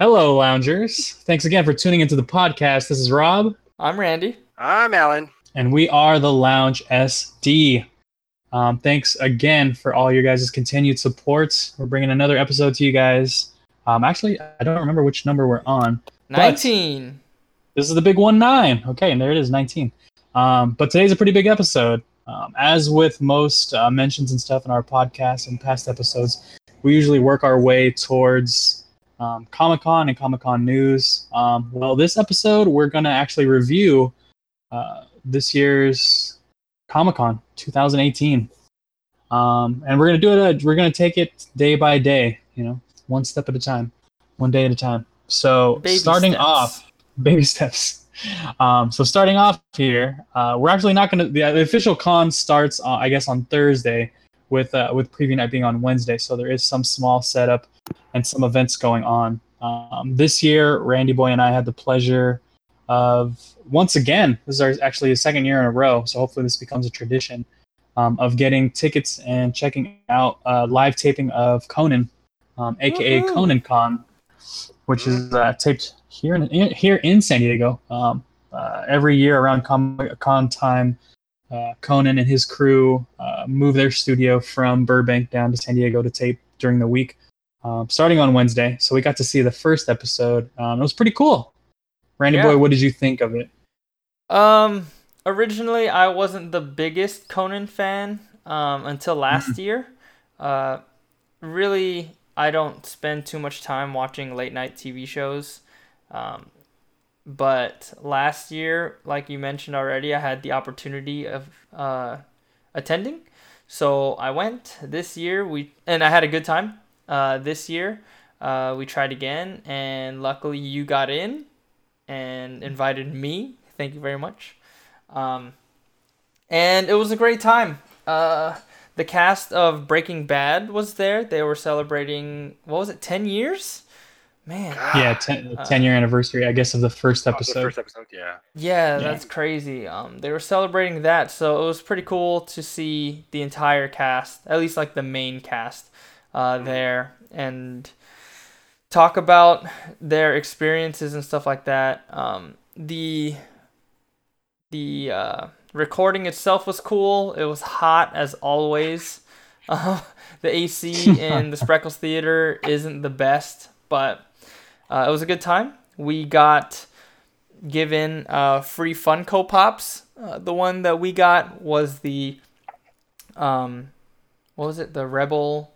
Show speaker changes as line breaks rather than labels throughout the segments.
Hello, loungers. Thanks again for tuning into the podcast. This is Rob,
I'm Randy.
I'm Alan.
and we are the Lounge SD. Um, thanks again for all your guys' continued support. We're bringing another episode to you guys. Um, actually, I don't remember which number we're on.
19.
This is the big one nine. Okay, and there it is, 19. Um, but today's a pretty big episode. Um, as with most uh, mentions and stuff in our podcast and past episodes, we usually work our way towards um, Comic Con and Comic Con news. Um, well, this episode, we're going to actually review uh, this year's Comic Con 2018. Um, and we're going to do it, uh, we're going to take it day by day, you know, one step at a time, one day at a time. So,
Baby
starting
steps.
off, baby steps. Um, so starting off here, uh, we're actually not going to. The, the official con starts, uh, I guess, on Thursday, with uh, with preview night being on Wednesday. So there is some small setup and some events going on. Um, this year, Randy Boy and I had the pleasure of once again. This is our, actually the second year in a row. So hopefully this becomes a tradition um, of getting tickets and checking out uh, live taping of Conan, um, aka
Woohoo.
Conan Con, which is uh, taped here in, here in San Diego. Um, uh, every year around Comic Con time, uh, Conan and his crew uh, move their studio from Burbank down to San Diego to tape during the week, um, starting on Wednesday. So we got to see the first episode. Um, it was pretty cool. Randy
Yeah.
boy, what did you think of it?
Um, originally, I wasn't the biggest Conan fan um, until last year. Uh, really, I don't spend too much time watching late night TV shows. Um, but last year, like you mentioned already, I had the opportunity of uh, attending. So I went this year. We and I had a good time. Uh, this year, uh, we tried again, and luckily you got in and invited me. Thank you very much. Um, and it was a great time. Uh, the cast of Breaking Bad was there. They were celebrating what was it, ten years? Man,
Yeah, ten, 10 year anniversary, I guess, of the first
Oh, the
episode.
first episode, yeah.
Yeah,
Yeah.
that's crazy. Um, they were celebrating that, so it was pretty cool to see the entire cast, at least like the main cast, uh, there, and talk about their experiences and stuff like that. Um, the the uh, recording itself was cool. It was hot as always. Uh, the AC in the Spreckels Theater isn't the best, but uh, it was a good time. We got given uh, free Funko Pops. Uh, the one that we got was the um, what was it? The Rebel.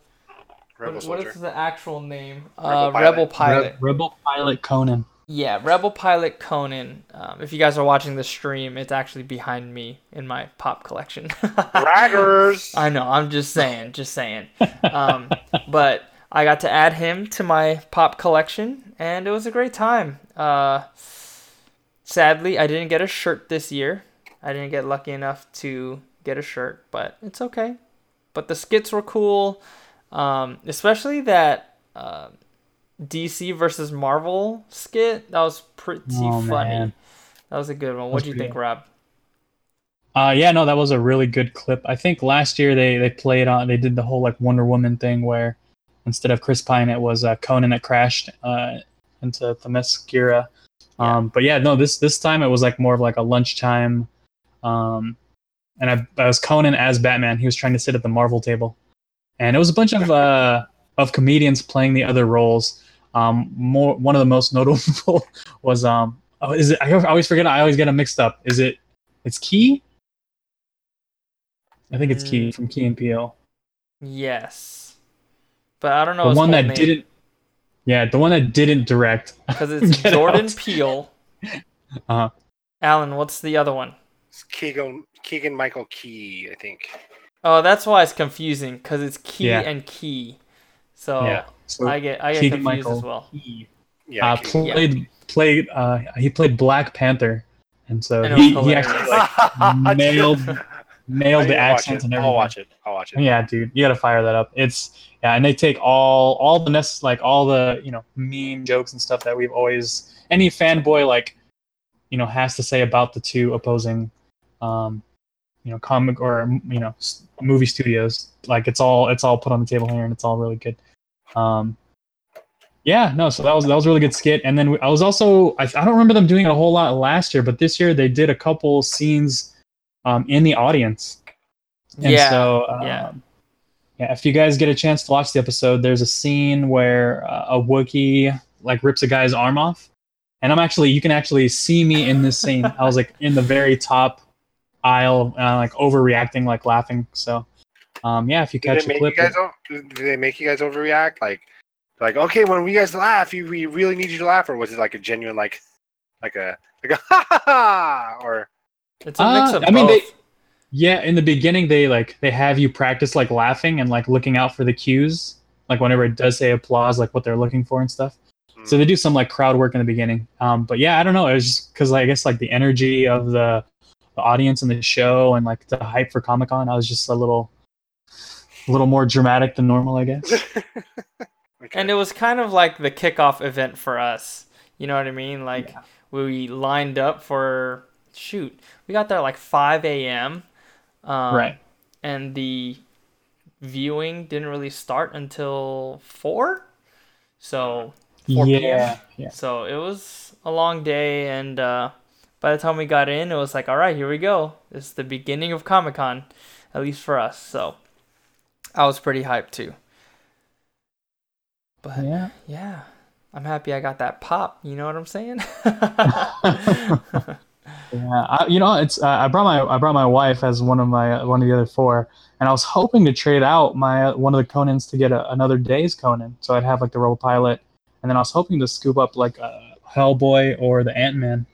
Rebel
what- what is the actual name?
Rebel
uh,
Pilot.
Rebel
Re-
Pilot.
Rebel Pilot Conan.
Yeah, Rebel Pilot Conan. Um, if you guys are watching the stream, it's actually behind me in my pop collection.
Braggers!
I know. I'm just saying. Just saying. Um, but I got to add him to my pop collection, and it was a great time. Uh, sadly, I didn't get a shirt this year. I didn't get lucky enough to get a shirt, but it's okay. But the skits were cool, um, especially that uh, DC versus Marvel skit. That was pretty
Oh,
funny.
man.
That was a good one. What do you think. Rob?
Uh, yeah, no, that was a really good clip. I think last year they they played on they did the whole like Wonder Woman thing where instead of Chris Pine it was uh, Conan that crashed uh, into Themyscira. Um, but yeah, no, this this time it was like more of like a lunchtime, um, and I, I was Conan as Batman. He was trying to sit at the Marvel table, and it was a bunch of uh, of comedians playing the other roles. Um, more one of the most notable was um, oh, is it? I always forget. I always get them mixed up. Is it? It's Key. I think it's Key
Mm.
from Key and Peele.
Yes, but I don't know
The
his
one that
name.
didn't. Yeah, the one that didn't direct.
Because it's Jordan
out.
Peele.
Uh-huh.
Alan, what's the other one?
It's Keegan, Keegan Michael Key, I think.
Oh, that's why it's confusing. Because it's Key
Yeah.
and Key. So
yeah. So
I get I get
Keegan
confused
Michael
as well.
Key.
Yeah,
uh,
Keegan.
played played uh, he played Black Panther, and so
And
he, he actually like nailed nailed the
need to watch
accents and
I'll watch it. I'll watch it.
Yeah, dude, you gotta fire that up. It's yeah, and they take all all the nest like all the you know meme jokes and stuff that we've always any fanboy like you know has to say about the two opposing um you know comic or you know movie studios. Like it's all it's all put on the table here and it's all really good. Um, Yeah, no, so that was that was a really good skit. And then we, I was also I, I don't remember them doing it a whole lot last year, but this year they did a couple scenes um, in the audience. And
yeah.
so um,
yeah.
yeah, if you guys get a chance to watch the episode, there's a scene where uh, a Wookiee like rips a guy's arm off, and I'm actually you can actually see me in this scene. I was like in the very top aisle, uh, like overreacting, like laughing. So um, yeah, if you catch
a
clip,
you guys? o- Did they make you guys overreact? Like, like okay, when we guys laugh, you we really need you to laugh, or was it like a genuine like, like a like a ha ha ha, or
It's a mix
Uh,
of
I mean, they- Yeah, in the beginning they like they have you practice like laughing and like looking out for the cues, like whenever it does say applause, like what they're looking for and stuff. So they do some like crowd work in the beginning. Um, but yeah, I don't know. It was just because I guess like the energy of the, the audience and the show and like the hype for Comic Con, I was just a little, a little more dramatic than normal, I guess.
Okay.
And it was kind of like the kickoff event for us. You know what I mean? Like we lined up for shoot. We got there like 5 a.m. Um,
right.
And the viewing didn't really start until four. So 4
Yeah.
p.m.
Yeah.
so it was a long day, and uh, by the time we got in, it was like, all right, here we go. This is the beginning of Comic Con, at least for us. So I was pretty hyped too. But
Yeah.
yeah, I'm happy I got that pop. You know what I'm saying?
Yeah, I, you know, it's uh, I brought my I brought my wife as one of my one of the other four, and I was hoping to trade out my one of the Conans to get a, another day's Conan, so I'd have like the Rebel Pilot, and then I was hoping to scoop up like a Hellboy or the Ant Man,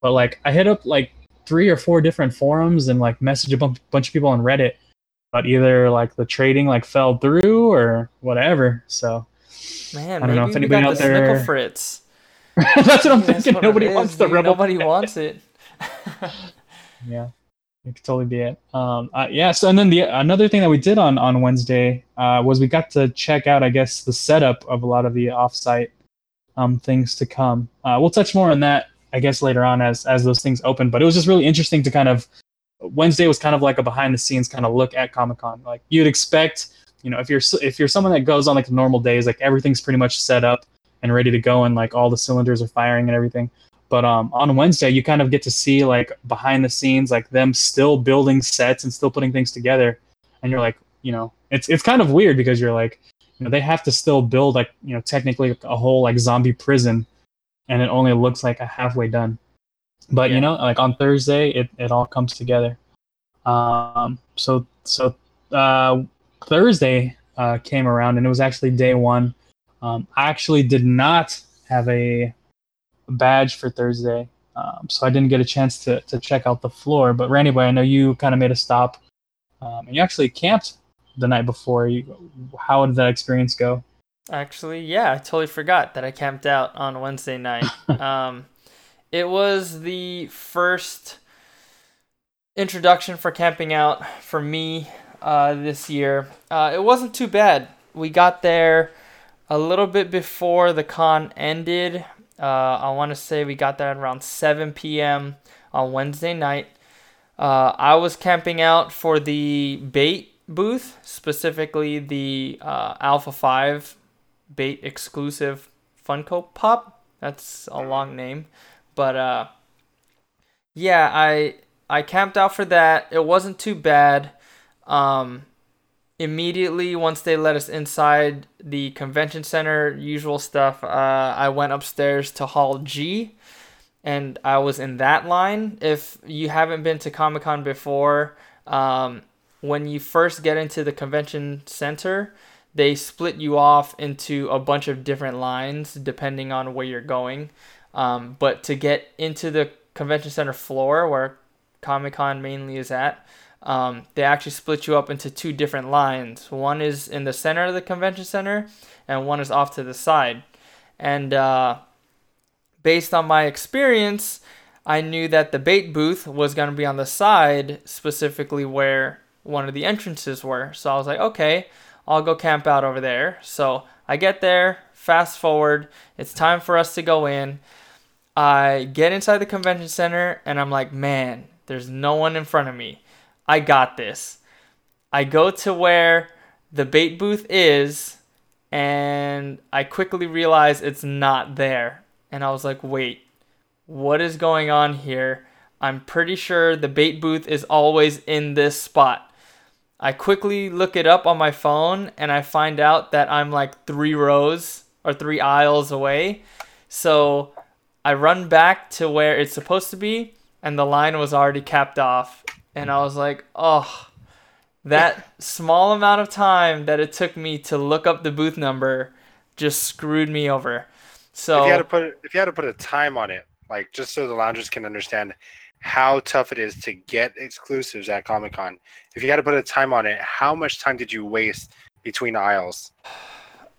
but like I hit up like three or four different forums and like message a bunch, bunch of people on Reddit, but either like the trading like fell through or whatever. So
Man,
I don't
maybe
know if anybody
got
out
the
there-
Fritz.
that's what I'm
That's
thinking.
what
Nobody wants the
dude.
Rebel.
Nobody wants it.
Yeah, it could totally be it. Um, uh, yeah. So and then the another thing that we did on on Wednesday uh, was we got to check out, I guess, the setup of a lot of the offsite um, things to come. Uh, we'll touch more on that, I guess, later on as as those things open. But it was just really interesting to kind of Wednesday was kind of like a behind the scenes kind of look at Comic Con. Like you'd expect, you know, if you're if you're someone that goes on like normal days, like everything's pretty much set up and ready to go, and like all the cylinders are firing and everything. But um, on Wednesday, you kind of get to see like behind the scenes, like them still building sets and still putting things together, and you're like, you know, it's it's kind of weird because you're like, you know, they have to still build like you know technically a whole like zombie prison, and it only looks like a halfway done. But
Yeah.
you know, like on Thursday, it, it all comes together. Um, so so uh, Thursday uh, came around, and it was actually day one. Um, I actually did not have a badge for Thursday, um, so I didn't get a chance to to check out the floor. But Randy, boy, I know you kind of made a stop, um, and you actually camped the night before. You, how did that experience go?
Actually, yeah, I totally forgot that I camped out on Wednesday night. um, it was the first introduction for camping out for me uh, this year. Uh, it wasn't too bad. We got there a little bit before the con ended. Uh, I want to say we got there at around 7 p.m. on Wednesday night. Uh, I was camping out for the bait booth, specifically the uh, Alpha 5 bait exclusive Funko Pop. That's a long name, but uh, yeah, I I camped out for that. It wasn't too bad. Um, immediately once they let us inside the convention center, usual stuff. Uh, I went upstairs to Hall G, and I was in that line. If you haven't been to Comic Con before, um, when you first get into the convention center, they split you off into a bunch of different lines depending on where you're going. Um, but to get into the convention center floor where Comic Con mainly is at, um, they actually split you up into two different lines. One is in the center of the convention center, and one is off to the side. And uh, based on my experience, I knew that the bait booth was going to be on the side, specifically where one of the entrances were. So I was like, okay, I'll go camp out over there. So I get there, fast forward, it's time for us to go in. I get inside the convention center and I'm like, man, there's no one in front of me. I got this. I go to where the bait booth is, and I quickly realize it's not there. And I was like, wait, what is going on here? I'm pretty sure the bait booth is always in this spot. I quickly look it up on my phone and I find out that I'm like three rows or three aisles away. So I run back to where it's supposed to be and the line was already capped off. And I was like, oh, that small amount of time that it took me to look up the booth number just screwed me over. So
if you had to put if you had to put a time on it, like just so the loungers can understand how tough it is to get exclusives at Comic Con. If you had to put a time on it, how much time did you waste between aisles?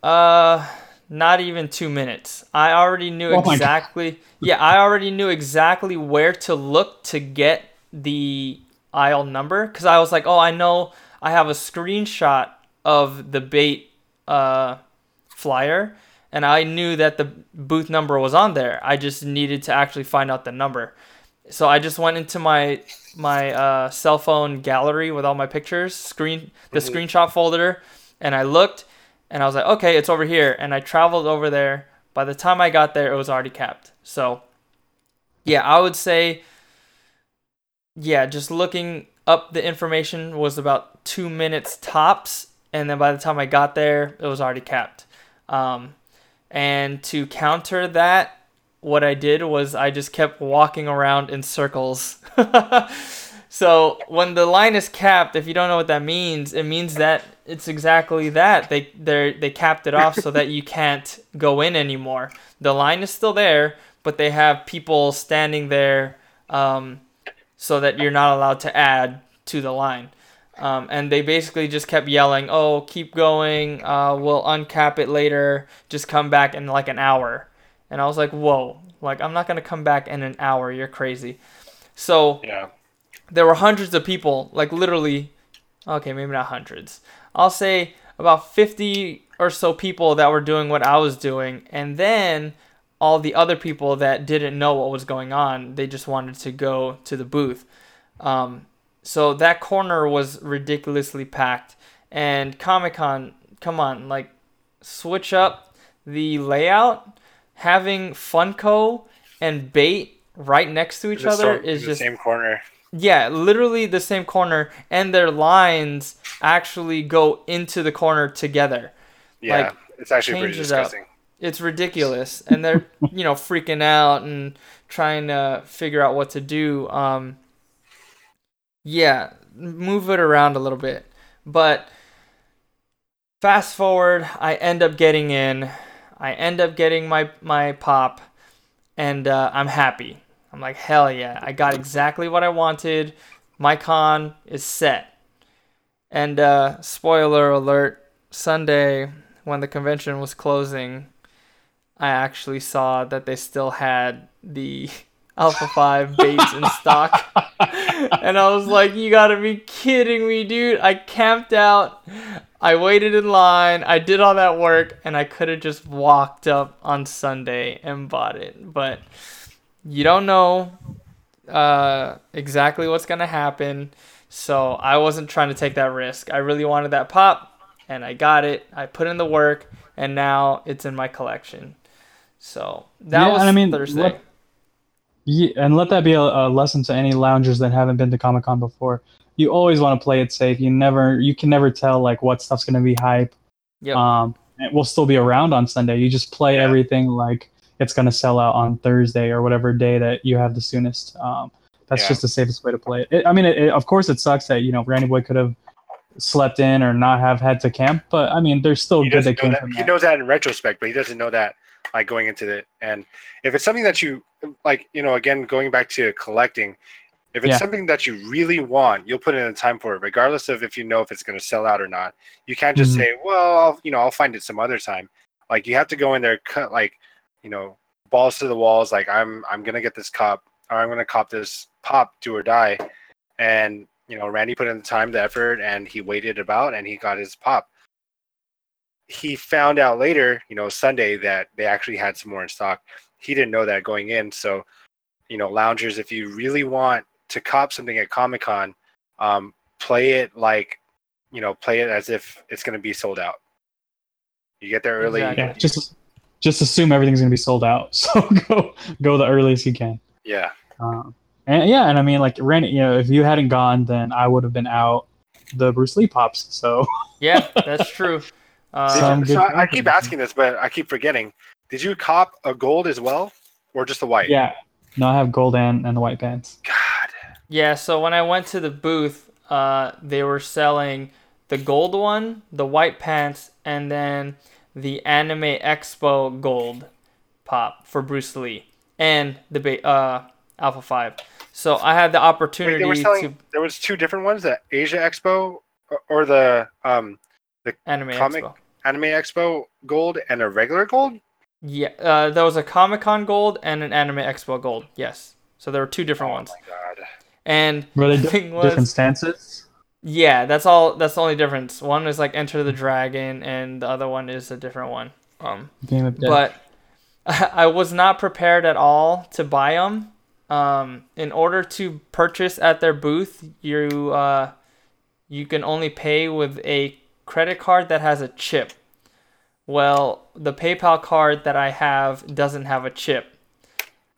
Uh, not even two minutes. I already knew
Oh
exactly. Yeah, I already knew exactly where to look to get the aisle number because I was like, oh, I know I have a screenshot of the bait uh, flyer, and I knew that the booth number was on there. I just needed to actually find out the number. So I just went into my my uh, cell phone gallery with all my pictures, screen the
Mhm.
screenshot folder, and I looked, and I was like, okay, it's over here, and I traveled over there. By the time I got there, it was already capped. So, yeah, I would say, yeah, just looking up the information was about two minutes tops, and then by the time I got there, it was already capped. Um, and to counter that, what I did was I just kept walking around in circles. so when the line is capped, if you don't know what that means, it means that it's exactly that. They they they capped it off so that you can't go in anymore. The line is still there, but they have people standing there um, so that you're not allowed to add to the line. Um, and they basically just kept yelling, "Oh, keep going. Uh, we'll uncap it later. Just come back in like an hour." And I was like, "Whoa! Like I'm not gonna come back in an hour. You're crazy." So
Yeah.
there were hundreds of people, like literally, okay, maybe not hundreds. I'll say about 50 or so people that were doing what I was doing, and then all the other people that didn't know what was going on, they just wanted to go to the booth. Um, so that corner was ridiculously packed, and Comic Con, come on, like switch up the layout. Having Funko and Bait right next to each
The
other
so-
is
the
just
same corner.
yeah, literally the same corner, and their lines actually go into the corner together.
Yeah,
Like,
it's actually pretty
it up. It's ridiculous, and they're you know freaking out and trying to figure out what to do. Um, yeah, move it around a little bit, but fast forward, I end up getting in. I end up getting my my pop, and uh, I'm happy. I'm like hell yeah! I got exactly what I wanted. My con is set. And uh, spoiler alert: Sunday, when the convention was closing, I actually saw that they still had the Alpha 5 baits in stock. and I was like, you gotta be kidding me, dude. I camped out, I waited in line, I did all that work, and I could have just walked up on Sunday and bought it. But you don't know uh, exactly what's gonna happen. So I wasn't trying to take that risk. I really wanted that pop, and I got it. I put in the work, and now it's in my collection. So that
Yeah,
was
and I mean,
Thursday.
let- Yeah, and let that be a, a lesson to any loungers that haven't been to Comic Con before. You always want to play it safe. You never, you can never tell like what stuff's gonna be hype.
Yep.
Um, it will still be around on Sunday. You just play
Yeah.
everything like it's gonna sell out on Thursday or whatever day that you have the soonest. Um, that's
Yeah.
just the safest way to play it. it I mean, it, it, of course, it sucks that you know Randy Boy could have slept in or not have had to camp, but I mean, there's still
He
good that came
that. He knows that in retrospect, but he doesn't know that like going into it. And if it's something that you like, you know, again going back to collecting, if it's
Yeah.
something that you really want, you'll put in the time for it, regardless of if you know if it's going to sell out or not. You can't just
Mhm.
say, "Well, I'll, you know, I'll find it some other time." Like you have to go in there, cut like, you know, balls to the walls. Like I'm, I'm gonna get this cop, or I'm gonna cop this pop, do or die. And you know, Randy put in the time, the effort, and he waited about, and he got his pop he found out later, you know, Sunday that they actually had some more in stock. He didn't know that going in. So, you know, loungers, if you really want to cop something at Comic Con, um, play it like, you know, play it as if it's going to be sold out. You get there early.
Exactly.
Yeah, just just assume everything's gonna be sold out. So go go the earliest you can.
Yeah.
Um, and yeah, and I mean, like, Ren, you know, if you hadn't gone, then I would have been out the Bruce Lee pops. So
Yeah, that's true.
Did
Uh,
you- so I, I keep asking this, but I keep forgetting. Did you cop a gold as well, or just the white?
yeah, no, I have gold and, and the white pants.
God.
Yeah, so when I went to the booth, uh, they were selling the gold one, the white pants, and then the Anime Expo gold pop for Bruce Lee and the ba- uh, Alpha Five. So I had the
Wait,
opportunity
they were
to.
There was two different ones: the Asia Expo or, or the um the
Anime
comic-
Expo.
Anime Expo gold and a regular gold.
Yeah, uh, there was a Comic Con gold and an Anime Expo gold. Yes, so there were two different
oh
ones.
Oh my god.
And
Were they
the thing was,
different stances?
Yeah, that's all. That's the only difference. One is like Enter the Dragon, and the other one is a different one. Um,
Game of Death.
but I was not prepared at all to buy them. Um, in order to purchase at their booth, you uh, you can only pay with a credit card that has a chip. Well, the PayPal card that I have doesn't have a chip.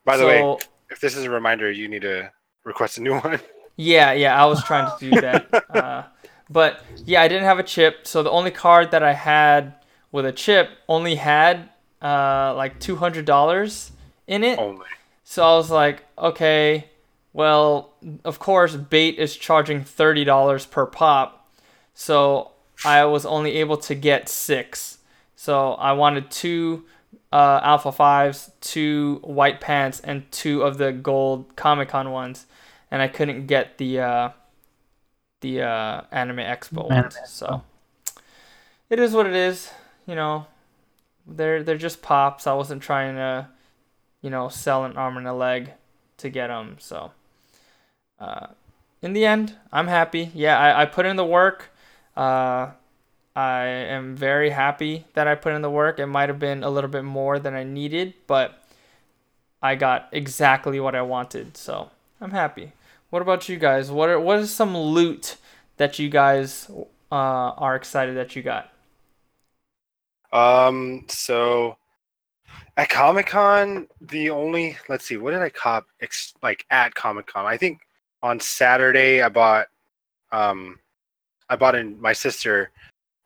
By the
so,
way, if this is a reminder, you need to request a new one.
Yeah, yeah, I was trying to do that. uh, but yeah, I didn't have a chip, so the only card that I had with a chip only had uh, like two hundred dollars in it.
Only.
So I was like, okay, well, of course, Bait is charging thirty dollars per pop, so I was only able to get six. So I wanted two uh, Alpha Fives, two White Pants, and two of the gold Comic Con ones, and I couldn't get the uh, the uh, Anime Expo
Anime
ones. So it is what it is. You know, they're they're just pops. I wasn't trying to, you know, sell an arm and a leg to get them. So uh, in the end, I'm happy. Yeah, I, I put in the work. Uh, I am very happy that I put in the work. It might have been a little bit more than I needed, but I got exactly what I wanted. So I'm happy. What about you guys? What are what is some loot that you guys uh, are excited that you got?
Um. So at Comic Con, the only let's see, what did I cop? Ex- like at Comic Con, I think on Saturday I bought, um, I bought in my sister,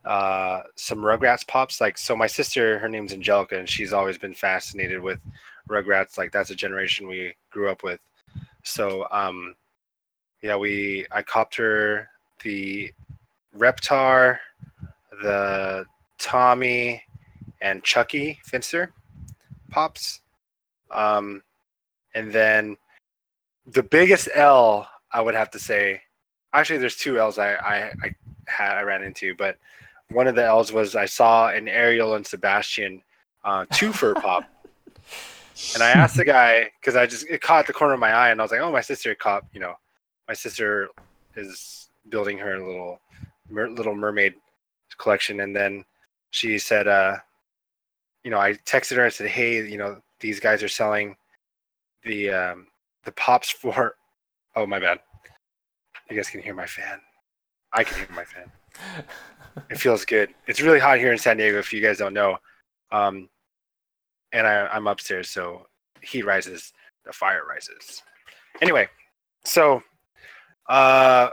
uh, some Rugrats pops. Like so, my sister, her name's Angelica, and she's always been fascinated with Rugrats. Like that's a generation we grew up with. So, um, yeah, we I copped her the Reptar, the Tommy and Chuckie Finster pops. Um, and then the biggest L I would have to say, actually, there's two L's I I, I had I ran into, but one of the L's was I saw an Ariel and Sebastian uh, two fur pop. And I asked the guy because I just it caught the corner of my eye, and I was like, "Oh, my sister caught. You know, my sister is building her little mer- little mermaid collection." And then she said, uh, "You know, I texted her. and said, hey, you know, these guys are selling the um, the pops for. Oh, my bad. You guys can hear my fan. I can hear my fan. It feels good. It's really hot here in San Diego. If you guys don't know, um, and I, I'm upstairs, so heat rises, the fire rises. Anyway, so uh,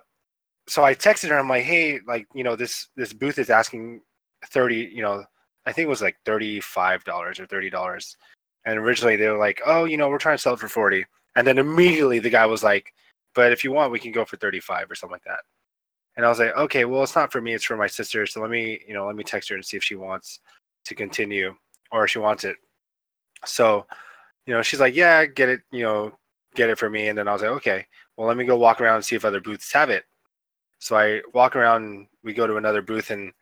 so I texted her. I'm like, hey, like you know, this this booth is asking thirty. You know, I think it was like thirty five dollars or thirty dollars. And originally they were like, oh, you know, we're trying to sell it for forty. And then immediately the guy was like, but if you want, we can go for thirty five or something like that. And I was like, okay, well, it's not for me; it's for my sister. So let me, you know, let me text her and see if she wants to continue or she wants it. So, you know, she's like, yeah, get it, you know, get it for me. And then I was like, okay, well, let me go walk around and see if other booths have it. So I walk around, we go to another booth, and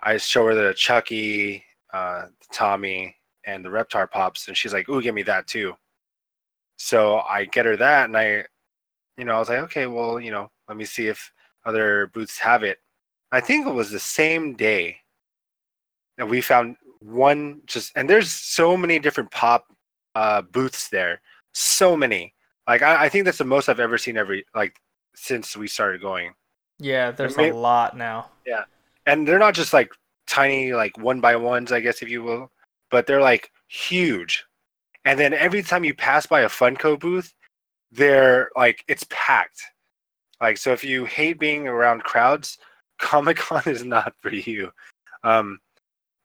I show her the Chuckie, uh, Tommy, and the Reptar pops, and she's like, ooh, give me that too. So I get her that, and I, you know, I was like, okay, well, you know, let me see if other booths have it. I think it was the same day that we found one just and there's so many different pop uh booths there so many like I, I think that's the most i've ever seen every like since we started going
Yeah, there's
may-
a lot now.
Yeah, and they're not just like tiny like one by ones, I guess if you will, but they're like huge. And then every time you pass by a Funko booth, they're like it's packed. Like so, if you hate being around crowds, Comic Con is not for you. Um,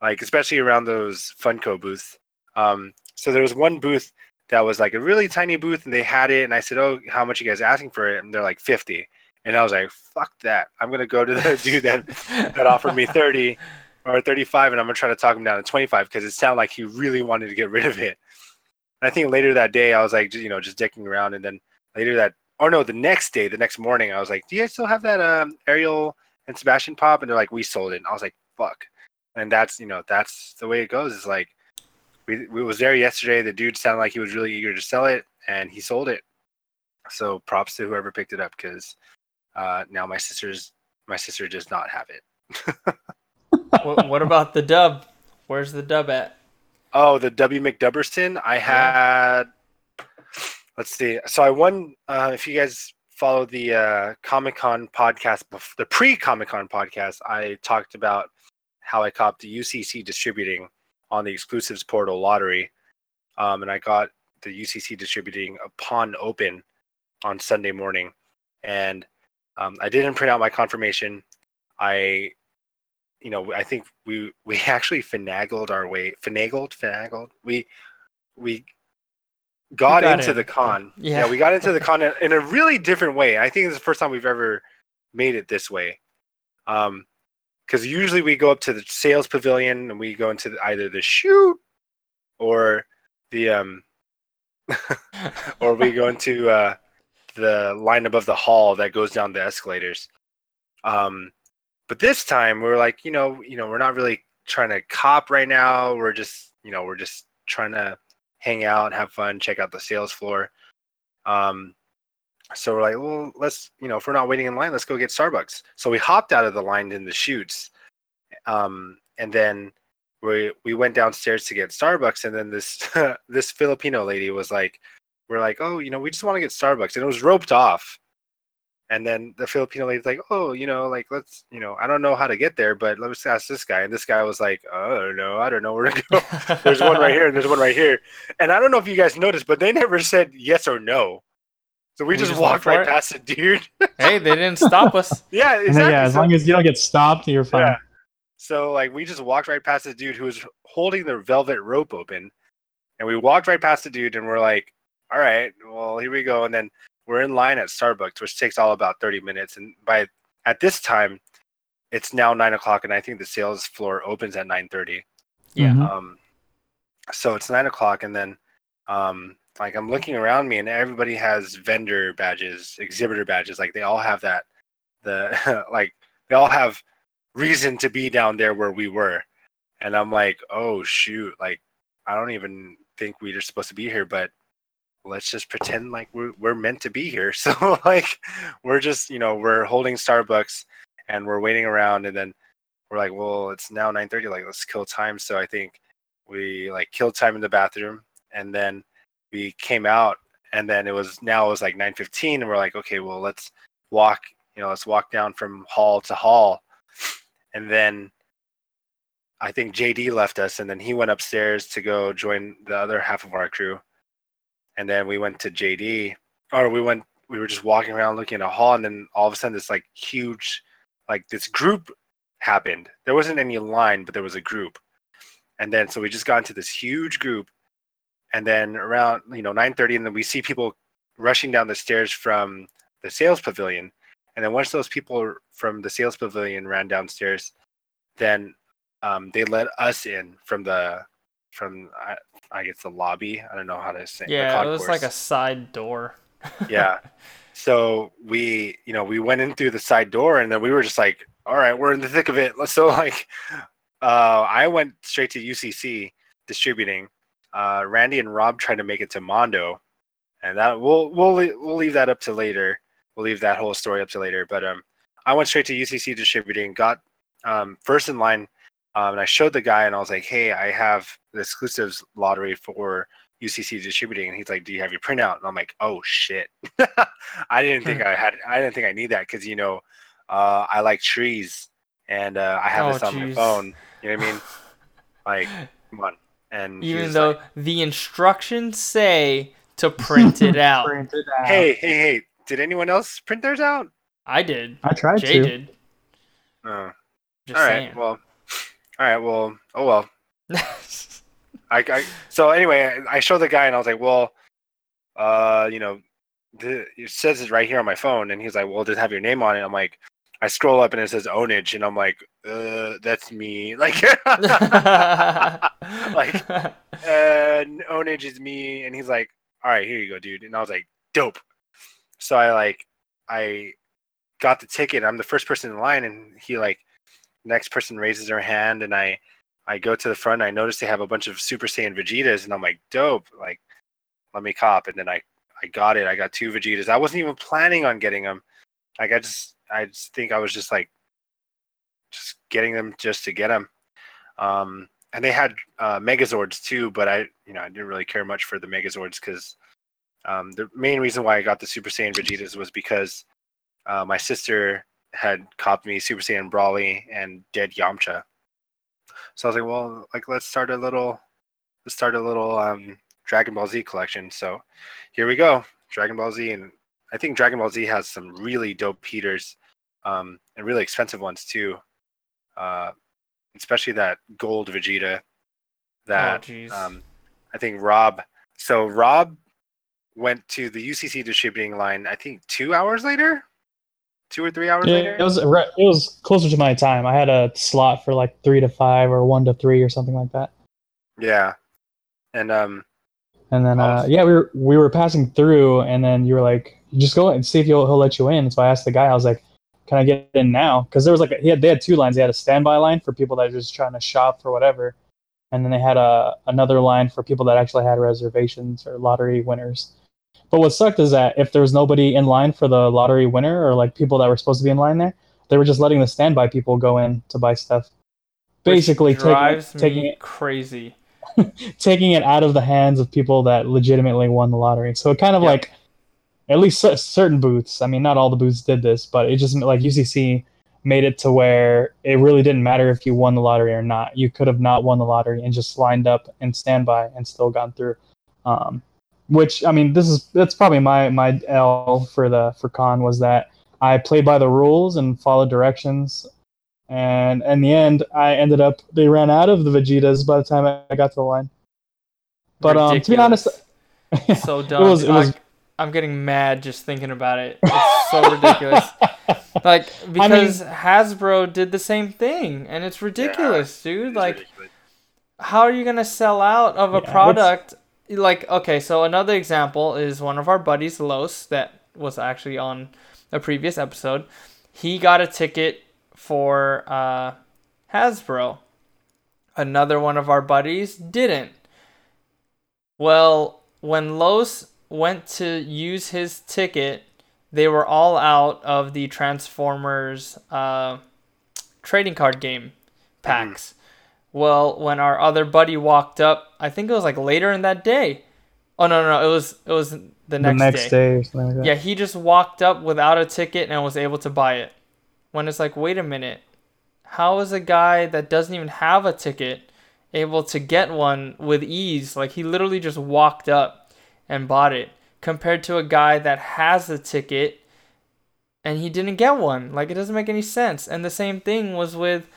like especially around those Funko booths. Um, so there was one booth that was like a really tiny booth, and they had it, and I said, "Oh, how much you guys asking for it?" And they're like fifty, and I was like, "Fuck that! I'm gonna go to the dude that that offered me thirty or thirty-five, and I'm gonna try to talk him down to twenty-five because it sounded like he really wanted to get rid of it." And I think later that day, I was like, you know, just dicking around, and then later that, or no, the next day, the next morning, I was like, "Do you guys still have that um, Ariel and Sebastian pop?" And they're like, "We sold it." And I was like, "Fuck!" And that's you know, that's the way it goes. Is like we, we was there yesterday. The dude sounded like he was really eager to sell it, and he sold it. So props to whoever picked it up because uh, now my sister's my sister does not have it.
what, what about the dub? Where's the dub at?
Oh, the W McDubberston. I had. Let's see. So I won. Uh, if you guys follow the uh, Comic Con podcast, the pre Comic Con podcast, I talked about how I copped the UCC distributing on the exclusives portal lottery, um, and I got the UCC distributing upon open on Sunday morning, and um, I didn't print out my confirmation. I, you know, I think we we actually finagled our way, finagled, finagled. We we got,
got
into
in.
the con.
Yeah.
we got into the con in- in a really different way. I think it's the first time we've ever made it this way. Um, because usually we go up to the sales pavilion and we go into the, either the shoot or the um or we go into uh the line above the hall that goes down the escalators um but this time we're like you know you know we're not really trying to cop right now. We're just you know we're just trying to hang out have fun check out the sales floor. Um so we're like well let's you know if we're not waiting in line let's go get starbucks. So we hopped out of the line in the shoots um and then we we went downstairs to get starbucks. And then this this filipino lady was like we're like oh you know we just want to get starbucks. And it was roped off and then the filipino lady's like oh you know like let's you know i don't know how to get there but let's ask this guy and this guy was like oh, i don't know i don't know where to go there's one right here and there's one right here and i don't know if you guys noticed but they never said yes or no so we
We
just,
just went
walked right
it?
past the dude
hey, they didn't stop us.
yeah exactly
yeah, as long as you don't get stopped, you're fine.
yeah. So like we just walked right past the dude who was holding the velvet rope open, and we walked right past the dude, and we're like, "All right, well here we go." And then we're in line at Starbucks, which takes all about thirty minutes. And by at this time, it's now nine o'clock, and I think the sales floor opens at nine thirty.
Yeah.
Mhm.
Um, so it's nine o'clock, and then um, like I'm looking around me, and everybody has vendor badges, exhibitor badges. Like they all have that. The like they all have reason to be down there where we were, and I'm like, oh shoot, like I don't even think we are supposed to be here, but let's just pretend like we're we're meant to be here. So like we're just you know we're holding Starbucks and we're waiting around, and then we're like, well, it's now 9:30. Like let's kill time. So I think we like killed time in the bathroom, and then we came out, and then it was now it was like 9:15, and we're like, okay, well let's walk. You know, let's walk down from hall to hall, and then I think JD left us, and then he went upstairs to go join the other half of our crew, and then we went to JD, or we went. We were just walking around looking at a hall, and then all of a sudden, this like huge, like this group happened. There wasn't any line, but there was a group, and then so we just got into this huge group, and then around you know 9:30, and then we see people rushing down the stairs from the sales pavilion, and then once those people from the sales pavilion ran downstairs, then um, they let us in from the from I, I guess the lobby. I don't know how to say.
Yeah, it was like a side door.
yeah. So we, you know, we went in through the side door, and then we were just like, "All right, we're in the thick of it." So like, uh, I went straight to UCC distributing. Uh, Randy and Rob tried to make it to Mondo, and that we'll we'll we'll leave that up to later. We'll leave that whole story up to later. But um, I went straight to UCC distributing, got um, first in line, um, and I showed the guy, and I was like, "Hey, I have the exclusives lottery for UCC distributing," and he's like, "Do you have your printout?" And I'm like, "Oh shit, I didn't think I had, I didn't think I need that because you know, uh, I like trees, and uh, I have
Oh,
this on my phone. You know what I mean? Like, come on. And
Even though
like,
the instructions say to print it out.
Print it out.
hey, hey, hey, did anyone else print theirs out?
I did.
I tried
Jay
to.
did.
Oh,
Just
all right.
saying.
Well, all right. Well, oh well. I, I so anyway, I showed the guy and I was like, well, uh, you know, the, it says it right here on my phone, and he's like, well, does it have your name on it? I'm like, I scroll up and it says Onage, and I'm like, uh, that's me. Like, like, uh, Onage is me, and he's like, all right, here you go, dude. And I was like, dope. So I like, I got the ticket. I'm the first person in line, and he like, next person raises their hand, and I, I go to the front. I notice they have a bunch of Super Saiyan Vegetas, and I'm like, dope. Like, let me cop. And then I, I got it. I got two Vegetas. I wasn't even planning on getting them. Like, I just, I just think I was just like, just getting them just to get them. Um, and they had uh, Megazords too, but I, you know, I didn't really care much for the Megazords because um, the main reason why I got the Super Saiyan Vegetas was because uh, my sister had copped me Super Saiyan Broly and Dead Yamcha. So I was like, well, like let's start a little, let's start a little um, Dragon Ball Z collection. So here we go, Dragon Ball Z, and I think Dragon Ball Z has some really dope heaters, um, and really expensive ones too. Uh, especially that gold Vegeta. That
oh,
um, I think Rob. So Rob went to the UCC distributing line. I think two hours later, two or three hours
Yeah,
later.
it was it was closer to my time. I had a slot for like three to five or one to three or something like that.
Yeah, and um,
And then, uh, yeah, we were we were passing through, and then you were like, "Just go and see if he'll he'll let you in." So I asked the guy, I was like, "Can I get in now?" Because there was like a, he had they had two lines. They had a standby line for people that were just trying to shop for whatever, and then they had a another line for people that actually had reservations or lottery winners. But what sucked is that if there was nobody in line for the lottery winner or like people that were supposed to be in line there, they were just letting the standby people go in to buy stuff.
Which
Basically, taking taking it
crazy.
taking it out of the hands of people that legitimately won the lottery. So it kind of
Yeah.
like, at least certain booths. I mean, not all the booths did this, but it just like UCC made it to where it really didn't matter if you won the lottery or not. You could have not won the lottery and just lined up and standby and still gone through. Um, which I mean, this is that's probably my my L for the for con was that I played by the rules and followed directions. And in the end, I ended up they ran out of the Vegetas by the time I got to the line. But um, to be honest,
so dumb.
was- it was-
I, I'm getting mad just thinking about it. It's so ridiculous. Like because Hasbro did the same thing, and it's ridiculous, dude.
it's
Like,
ridiculous.
how are you gonna sell out of a
Yeah,
product? Like, okay, so another example is one of our buddies, Los, that was actually on a previous episode. He got a ticket for uh, Hasbro. Another one of our buddies didn't. Well, when Los went to use his ticket, they were all out of the Transformers uh, trading card game packs. Well, when our other buddy walked up, I think it was like later in that day. Oh no, no, no it was it was the next day.
the
next, day.
day or something like that.
Yeah, he just walked up without a ticket and was able to buy it. When it's like, wait a minute, how is a guy that doesn't even have a ticket able to get one with ease? Like he literally just walked up and bought it, compared to a guy that has a ticket and he didn't get one. Like it doesn't make any sense. And the same thing was with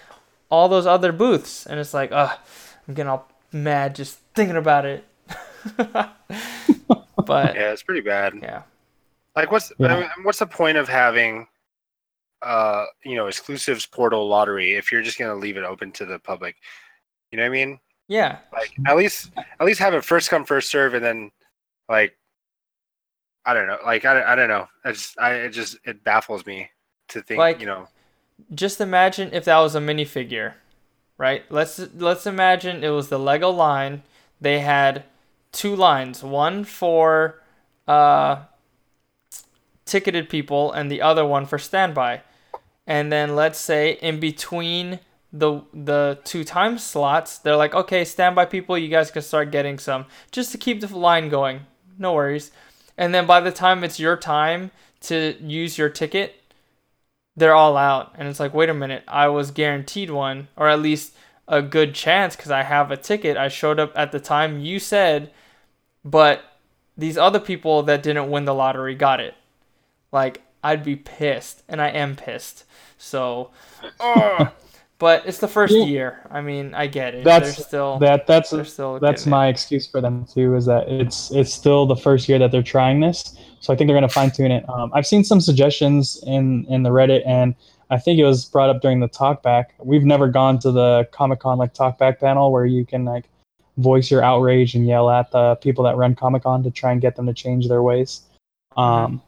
all those other booths, and it's like, ugh, I'm getting all mad just thinking about it. but
Yeah, it's pretty bad.
yeah.
Like, what's
Yeah.
I mean, what's the point of having, uh, you know, exclusives portal lottery if you're just gonna leave it open to the public? You know what I mean?
Yeah,
Like, at least, at least have it first come first serve, and then, like, I don't know, like I, I don't know. I just, I it just it baffles me to think,
Like-
you know,
just imagine if that was a minifigure, right? Let's let's imagine it was the Lego line. They had two lines, one for uh, ticketed people and the other one for standby. And then let's say in between the the two time slots, they're like, okay, standby people, you guys can start getting some just to keep the line going. No worries. And then by the time it's your time to use your ticket, they're all out, and it's like, wait a minute, I was guaranteed one, or at least a good chance because I have a ticket. I showed up at the time you said, but these other people that didn't win the lottery got it. Like I'd be pissed, and I am pissed. So, but it's the first
Yeah.
year. I mean, I get it.
That's
they're still
that that's
still
that's
getting
my excuse for them too. Is that it's it's still the first year that they're trying this, so I think they're gonna fine tune it. Um, I've seen some suggestions in in the Reddit, and I think it was brought up during the talkback. We've never gone to the Comic Con like talkback panel where you can like voice your outrage and yell at the people that run Comic Con to try and get them to change their ways. Um,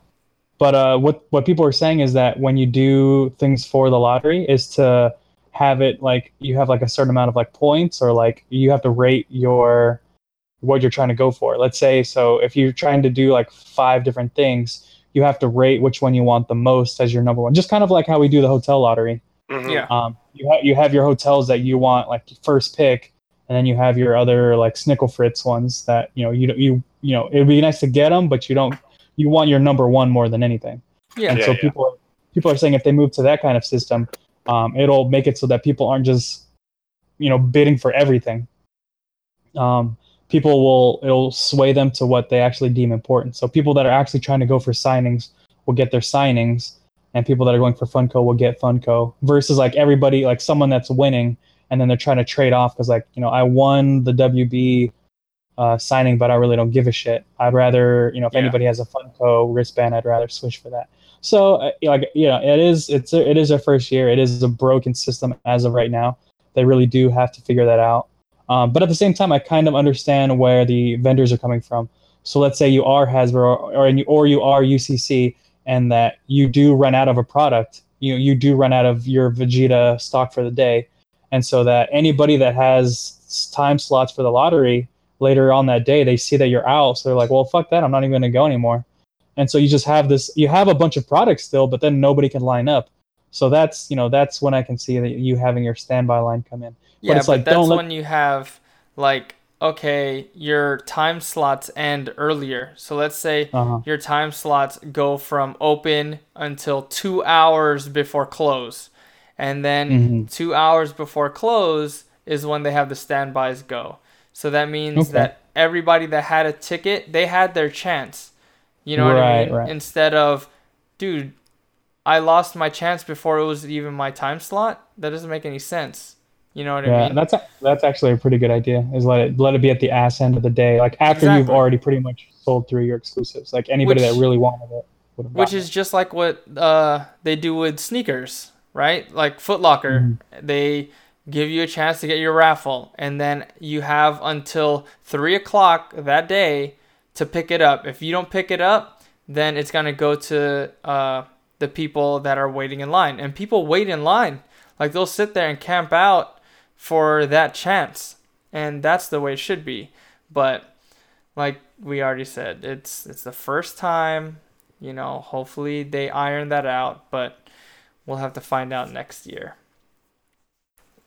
but uh, what what people are saying is that when you do things for the lottery, is to have it like you have like a certain amount of like points or like you have to rate your what you're trying to go for. Let's say so if you're trying to do like five different things, you have to rate which one you want the most as your number one. Just kind of like how we do the hotel lottery.
Mhm.
Yeah.
Um, you ha- you have your hotels that you want like first pick, and then you have your other like Snickle Fritz ones that you know you you you know it'd be nice to get them, but you don't you want your number one more than anything.
Yeah.
And
Yeah,
so
yeah.
people people are saying if they move to that kind of system, um, it'll make it so that people aren't just you know bidding for everything. Um, people will it'll sway them to what they actually deem important. So people that are actually trying to go for signings will get their signings, and people that are going for Funko will get Funko. Versus like everybody like someone that's winning and then they're trying to trade off because like you know I won the WB uh, signing, but I really don't give a shit. I'd rather you know if
Yeah.
anybody has a Funko wristband, I'd rather switch for that. So uh, like you know it is it's a, it is their first year. It is a broken system as of right now. They really do have to figure that out. Um, but at the same time, I kind of understand where the vendors are coming from. So let's say you are Hasbro or you, or you are UCC, and that you do run out of a product. You you do run out of your Vegeta stock for the day, and so that anybody that has time slots for the lottery later on that day, they see that you're out, so they're like, well, fuck that, I'm not even gonna go anymore. And so you just have this. You have a bunch of products still, but then nobody can line up. So that's you know that's when I can see that you having your standby line come in.
Yeah,
it's
but
like,
that's
let-
when you have like okay, your time slots end earlier. So let's say
Uh-huh.
your time slots go from open until two hours before close, and then
Mhm.
two hours before close is when they have the standbys go. So that means
Okay.
that everybody that had a ticket, they had their chance. You know what I
Right,
mean?
right.
Instead of, dude, I lost my chance before it was even my time slot. That doesn't make any sense. You know what I
Yeah,
mean?
that's a, that's actually a pretty good idea. Is let it let it be at the ass end of the day, like after you've already pretty much sold through your exclusives. Like anybody
Which-
that really wanted it would have.
Which is just like what uh, they do with sneakers, right? Like Foot Locker,
Mm-hmm.
they give you a chance to get your raffle, and then you have until three o'clock that day to pick it up. If you don't pick it up, then it's gonna go to uh, the people that are waiting in line, and people wait in line. Like they'll sit there and camp out for that chance, and that's the way it should be. But like we already said, it's it's the first time you know, hopefully they iron that out, but we'll have to find out next year.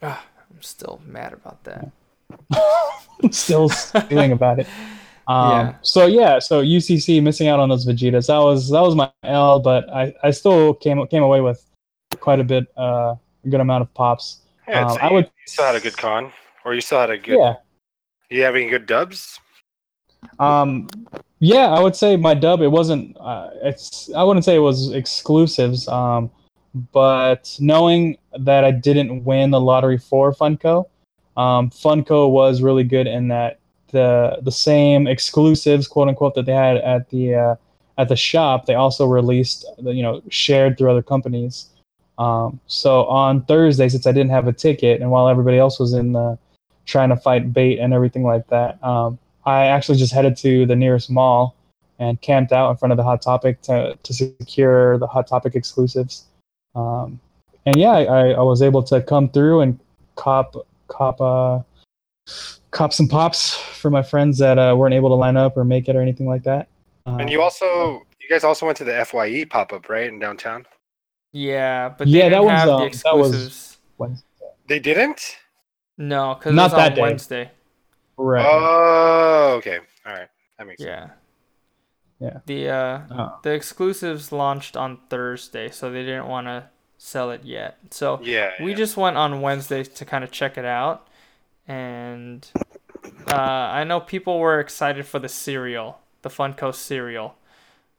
Ah, I'm still mad about that.
Still feeling about it. Um,
Yeah.
So yeah, so UCC missing out on those Vegetas. That was that was my L, but I, I still came came away with quite a bit, uh, a good amount of pops.
Yeah,
Um, I would-
you still had a good con, or you still had a good.
Yeah.
You have any good dubs?
Um, yeah, I would say my dub. It wasn't. Uh, it's. I wouldn't say it was exclusives. Um, but knowing that I didn't win the lottery for Funko, um, Funko was really good in that the the same exclusives, quote unquote, that they had at the uh, at the shop, they also released. The, you know, shared through other companies. Um, so on Thursday, since I didn't have a ticket, and while everybody else was in the trying to fight bait and everything like that, um, I actually just headed to the nearest mall and camped out in front of the Hot Topic to, to secure the Hot Topic exclusives. Um, and yeah, I, I was able to come through and cop cop uh, cop some pops for my friends that uh, weren't able to line up or make it or anything like that. Um,
And you also, you guys also went to the Fye pop up, right, in downtown?
Yeah, but
Yeah,
they
that
didn't
was,
have
um,
the
that was-
exclusives.
Wednesday.
They didn't.
No, because
Not
it was
that
on
day.
Wednesday.
right.
Oh, okay. All right, that makes sense.
Yeah.
Yeah.
The uh,
Oh.
the exclusives launched on Thursday, so they didn't want to sell it yet. So
Yeah.
we
yeah.
just went on Wednesday to kind of check it out, and uh, I know people were excited for the cereal, the Funko cereal.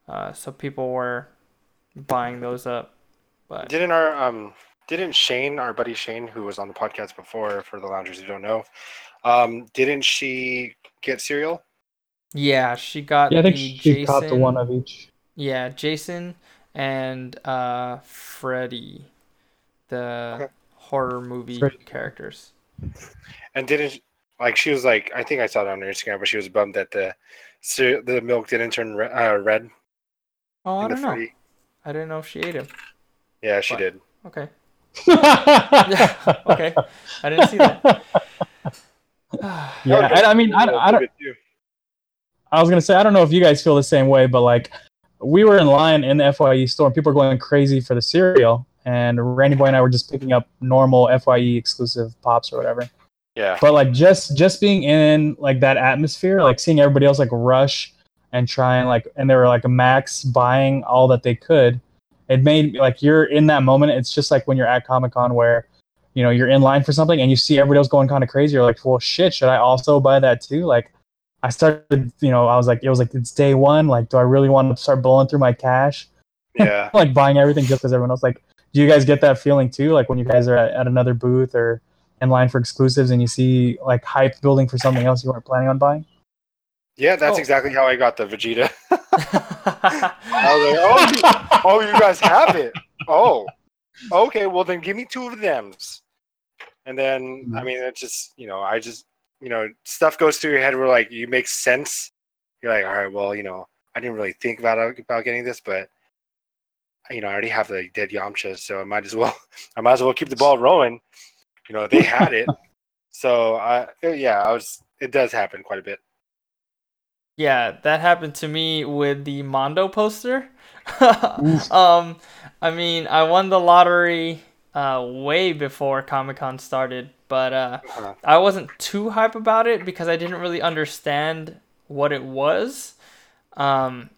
Uh, so people were buying those up, but
Didn't our um didn't Shane, our buddy Shane, who was on the podcast before, for the loungers who don't know, um, didn't she get cereal?
yeah, she got
Yeah, I think
the
she
Jason.
caught the one of each.
Yeah, Jason and uh, Freddy, the
Okay.
horror movie
Freddy.
characters.
And didn't like she was like I think I saw it on her Instagram, but she was bummed that the cere- the milk didn't turn re- uh, red.
Oh, I don't know.
fruity-
I didn't know if she ate him.
Yeah, she
What?
did.
Okay. Okay. I didn't see that.
Yeah, and I mean, I, I don't. I was gonna say I don't know if you guys feel the same way, but like we were in line in the Fye store, and people were going crazy for the cereal, and Randy Boy and I were just picking up normal Fye exclusive pops or whatever.
Yeah.
But like just just being in like that atmosphere, like seeing everybody else like rush and try and like, and they were like max buying all that they could. It made like you're in that moment. It's just like when you're at Comic Con where you know you're in line for something and you see everybody else going kind of crazy. You're like, well, shit, should I also buy that too? Like, I started, you know, I was like, it was like it's day one. Like, do I really want to start blowing through my cash?
Yeah.
like buying everything just because everyone else. Like, do you guys get that feeling too? Like when you guys are at, at another booth or in line for exclusives and you see like hype building for something else you weren't planning on buying?
Yeah, that's
Oh.
exactly how I got the Vegeta. I was like, oh, you, oh, you guys have it. Oh, okay. Well, then give me two of them's. And then, I mean, it's just, you know, I just, you know, stuff goes through your head where like you make sense. You're like, all right, well, you know, I didn't really think about about getting this, but you know, I already have the dead Yamcha, so I might as well, I might as well keep the ball rolling. You know, they had it, so I, yeah, I was. It does happen quite a bit.
Yeah, that happened to me with the Mondo poster. um, I mean, I won the lottery uh, way before Comic Con started, but uh,
Uh-huh.
I wasn't too hype about it because I didn't really understand what it was. Um,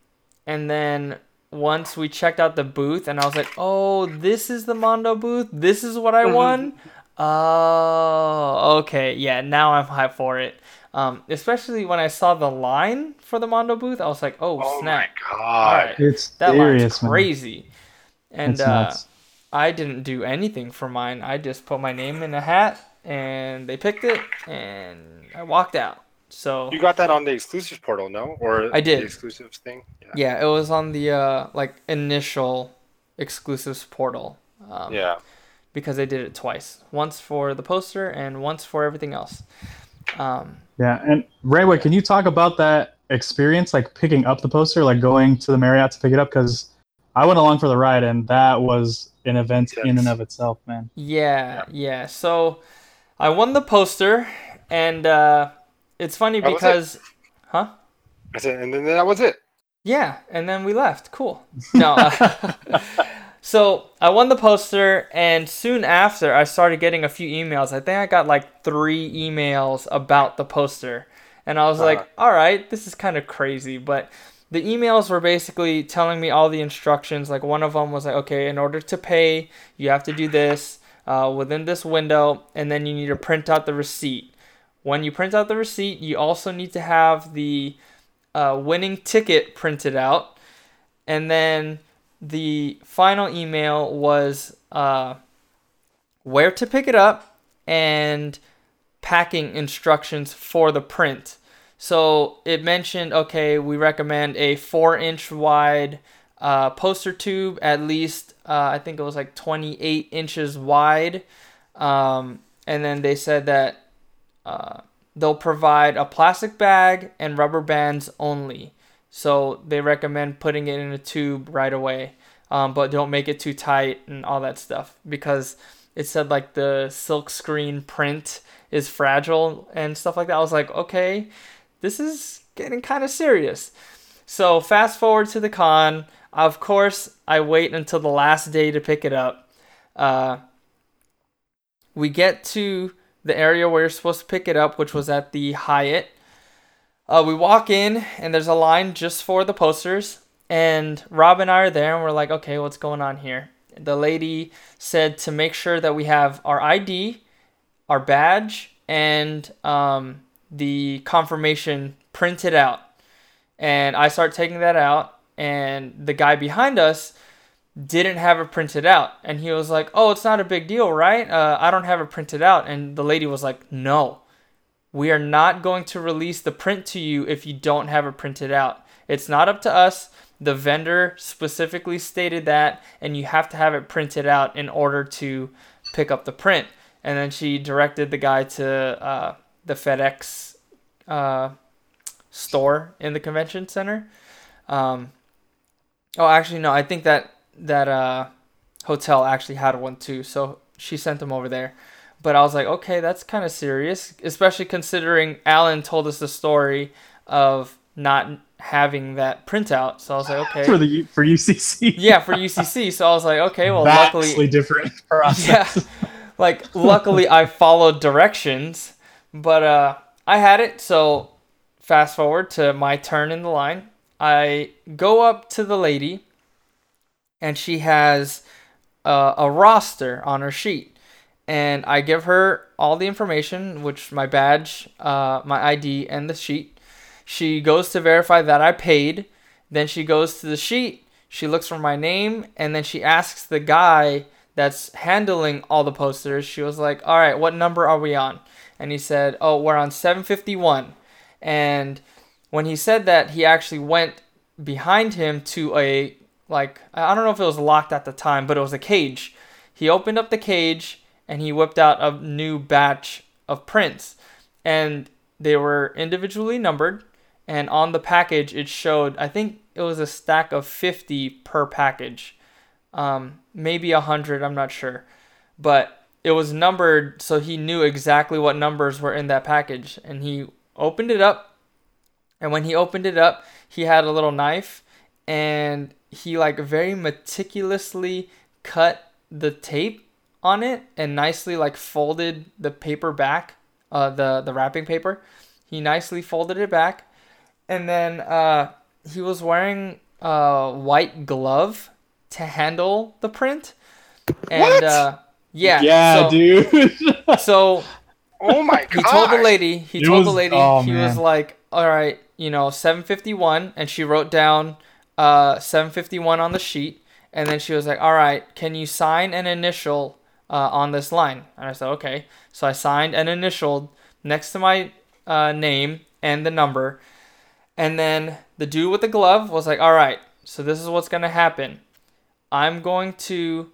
and then once we checked out the booth, and I was like, "Oh, this is the Mondo booth. This is what I won." Oh, okay. Yeah, now I'm hyped for it. Um, especially when I saw the line for the Mondo booth, I was like, "Oh,
Oh
snap!
my god!
Alright.
It's
That line's
serious, man.
crazy." And uh. I didn't do anything for mine. I just put my name in a hat, and they picked it, and I walked out. So
You got that on the exclusives portal, no? Or
I did.
the exclusives thing. Yeah.
yeah, it was on the uh, like initial exclusives portal. Um,
Yeah.
Because they did it twice, once for the poster and once for everything else. Um,
Yeah, and Rayway, can you talk about that experience, like picking up the poster, like going to the Marriott to pick it up? Because I went along for the ride, and that was an event in and of itself, man.
Yeah, yeah. So I won the poster, and uh, it's funny
That was it?
because, huh?
I said, and then that was it.
Yeah, and then we left. Cool. No. uh, so I won the poster, and soon after, I started getting a few emails. I think I got like three emails about the poster, and I was
Uh-huh.
like, "All right, this is kind of crazy." But the emails were basically telling me all the instructions. Like one of them was like, "Okay, in order to pay, you have to do this uh, within this window, and then you need to print out the receipt." When you print out the receipt, you also need to have the uh, winning ticket printed out, and then the final email was uh, where to pick it up and packing instructions for the print. So it mentioned, okay, we recommend a four inch wide uh, poster tube, at least uh, I think it was like 28 inches wide. Um, and then they said that uh, they'll provide a plastic bag and rubber bands only. So they recommend putting it in a tube right away, um, but don't make it too tight and all that stuff because it said like the silk screen print is fragile and stuff like that. I was like, okay, this is getting kind of serious. So fast forward to the con. Of course, I wait until the last day to pick it up. Uh, we get to the area where you're supposed to pick it up, which was at the Hyatt. Uh, we walk in and there's a line just for the posters, and Rob and I are there, and we're like, okay, what's going on here? The lady said to make sure that we have our ID, our badge, and um, the confirmation printed out. And I start taking that out, and the guy behind us didn't have it printed out. And he was like, Oh, it's not a big deal, right? Uh, I don't have it printed out. And the lady was like, No, we are not going to release the print to you if you don't have it printed out. It's not up to us. The vendor specifically stated that, and you have to have it printed out in order to pick up the print. And then she directed the guy to uh, the FedEx uh, store in the convention center. Um, oh, actually, no, I think that that uh, hotel actually had one too. So she sent them over there. But I was like, okay, that's kind of serious, especially considering Alan told us the story of not having that printout. So I was like, okay.
For the for UCC.
yeah, for UCC. So I was like, okay, well,
Vastly
luckily,
different process.
yeah, like luckily I followed directions, but uh, I had it. So fast forward to my turn in the line. I go up to the lady, and she has uh, a roster on her sheet, and I give her all the information, which my badge, uh, my ID, and the sheet. She goes to verify that I paid. Then she goes to the sheet. She looks for my name, and then she asks the guy that's handling all the posters. She was like, "All right, what number are we on?" And he said, "Oh, we're on 751." And when he said that, he actually went behind him to a like I don't know if it was locked at the time, but it was a cage. He opened up the cage and he whipped out a new batch of prints, and they were individually numbered. And on the package, it showed I think it was a stack of 50 per package, um, maybe a hundred. I'm not sure, but it was numbered so he knew exactly what numbers were in that package, and he opened it up. And when he opened it up, he had a little knife and he like very meticulously cut the tape on it and nicely like folded the paper back, uh, the the wrapping paper. He nicely folded it back, and then uh, he was wearing a white glove to handle the print. And
What?
uh, yeah,
yeah,
so,
dude.
So
Oh my god.
he told the lady he
It
told the lady
oh,
he was like all right you know 751 and she wrote down uh 751 on the sheet and then she was like all right can you sign an initial uh, on this line and i said okay so i signed an initial next to my uh, name and the number and then the dude with the glove was like all right so this is what's going to happen i'm going to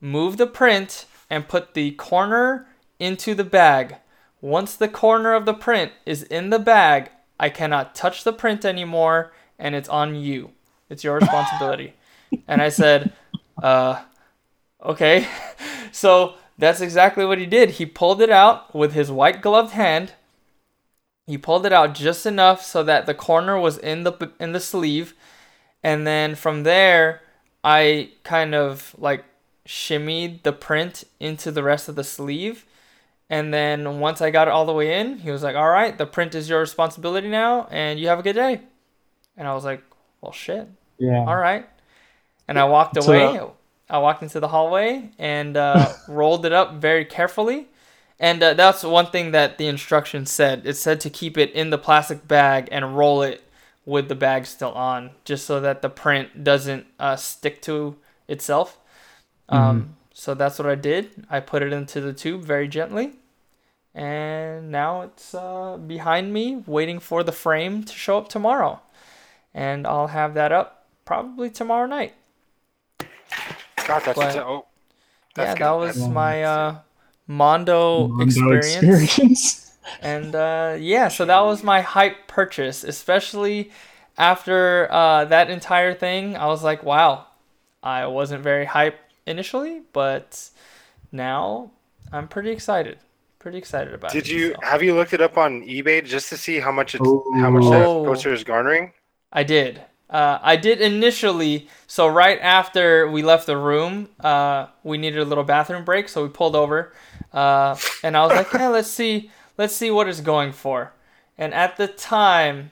move the print and put the corner into the bag. Once the corner of the print is in the bag, I cannot touch the print anymore and it's on you. It's your responsibility. and I said, uh, okay. so that's exactly what he did. He pulled it out with his white gloved hand. He pulled it out just enough so that the corner was in the in the sleeve, and then from there, I kind of like shimmied the print into the rest of the sleeve. And then once I got it all the way in, he was like, "All right, the print is your responsibility now, and you have a good day." And I was like, "Well, shit,
yeah.
all right." And I walked
So-
away. I walked into the hallway and uh, rolled it up very carefully. And uh, that's one thing that the instructions said. It said to keep it in the plastic bag and roll it with the bag still on, just so that the print doesn't uh, stick to itself. Um, so that's what I did. I put it into the tube very gently, and now it's uh, behind me, waiting for the frame to show up tomorrow, and I'll have that up probably tomorrow night.
God, that's
But-
oh,
yeah,
that's
that was
That's-
my uh, Mondo,
Mondo
experience.
experience.
And uh, yeah, so that was my hype purchase, especially after uh, that entire thing. I was like, wow, I wasn't very hype initially, but now I'm pretty excited. Pretty excited about it.
Did you
so.
have you looked it up on eBay just to see how much it's how much that
Oh.
poster is garnering?
I did. Uh, I did initially. So right after we left the room, uh, we needed a little bathroom break, so we pulled over, uh, and I was like, "Yeah, let's see, let's see what it's going for." And at the time,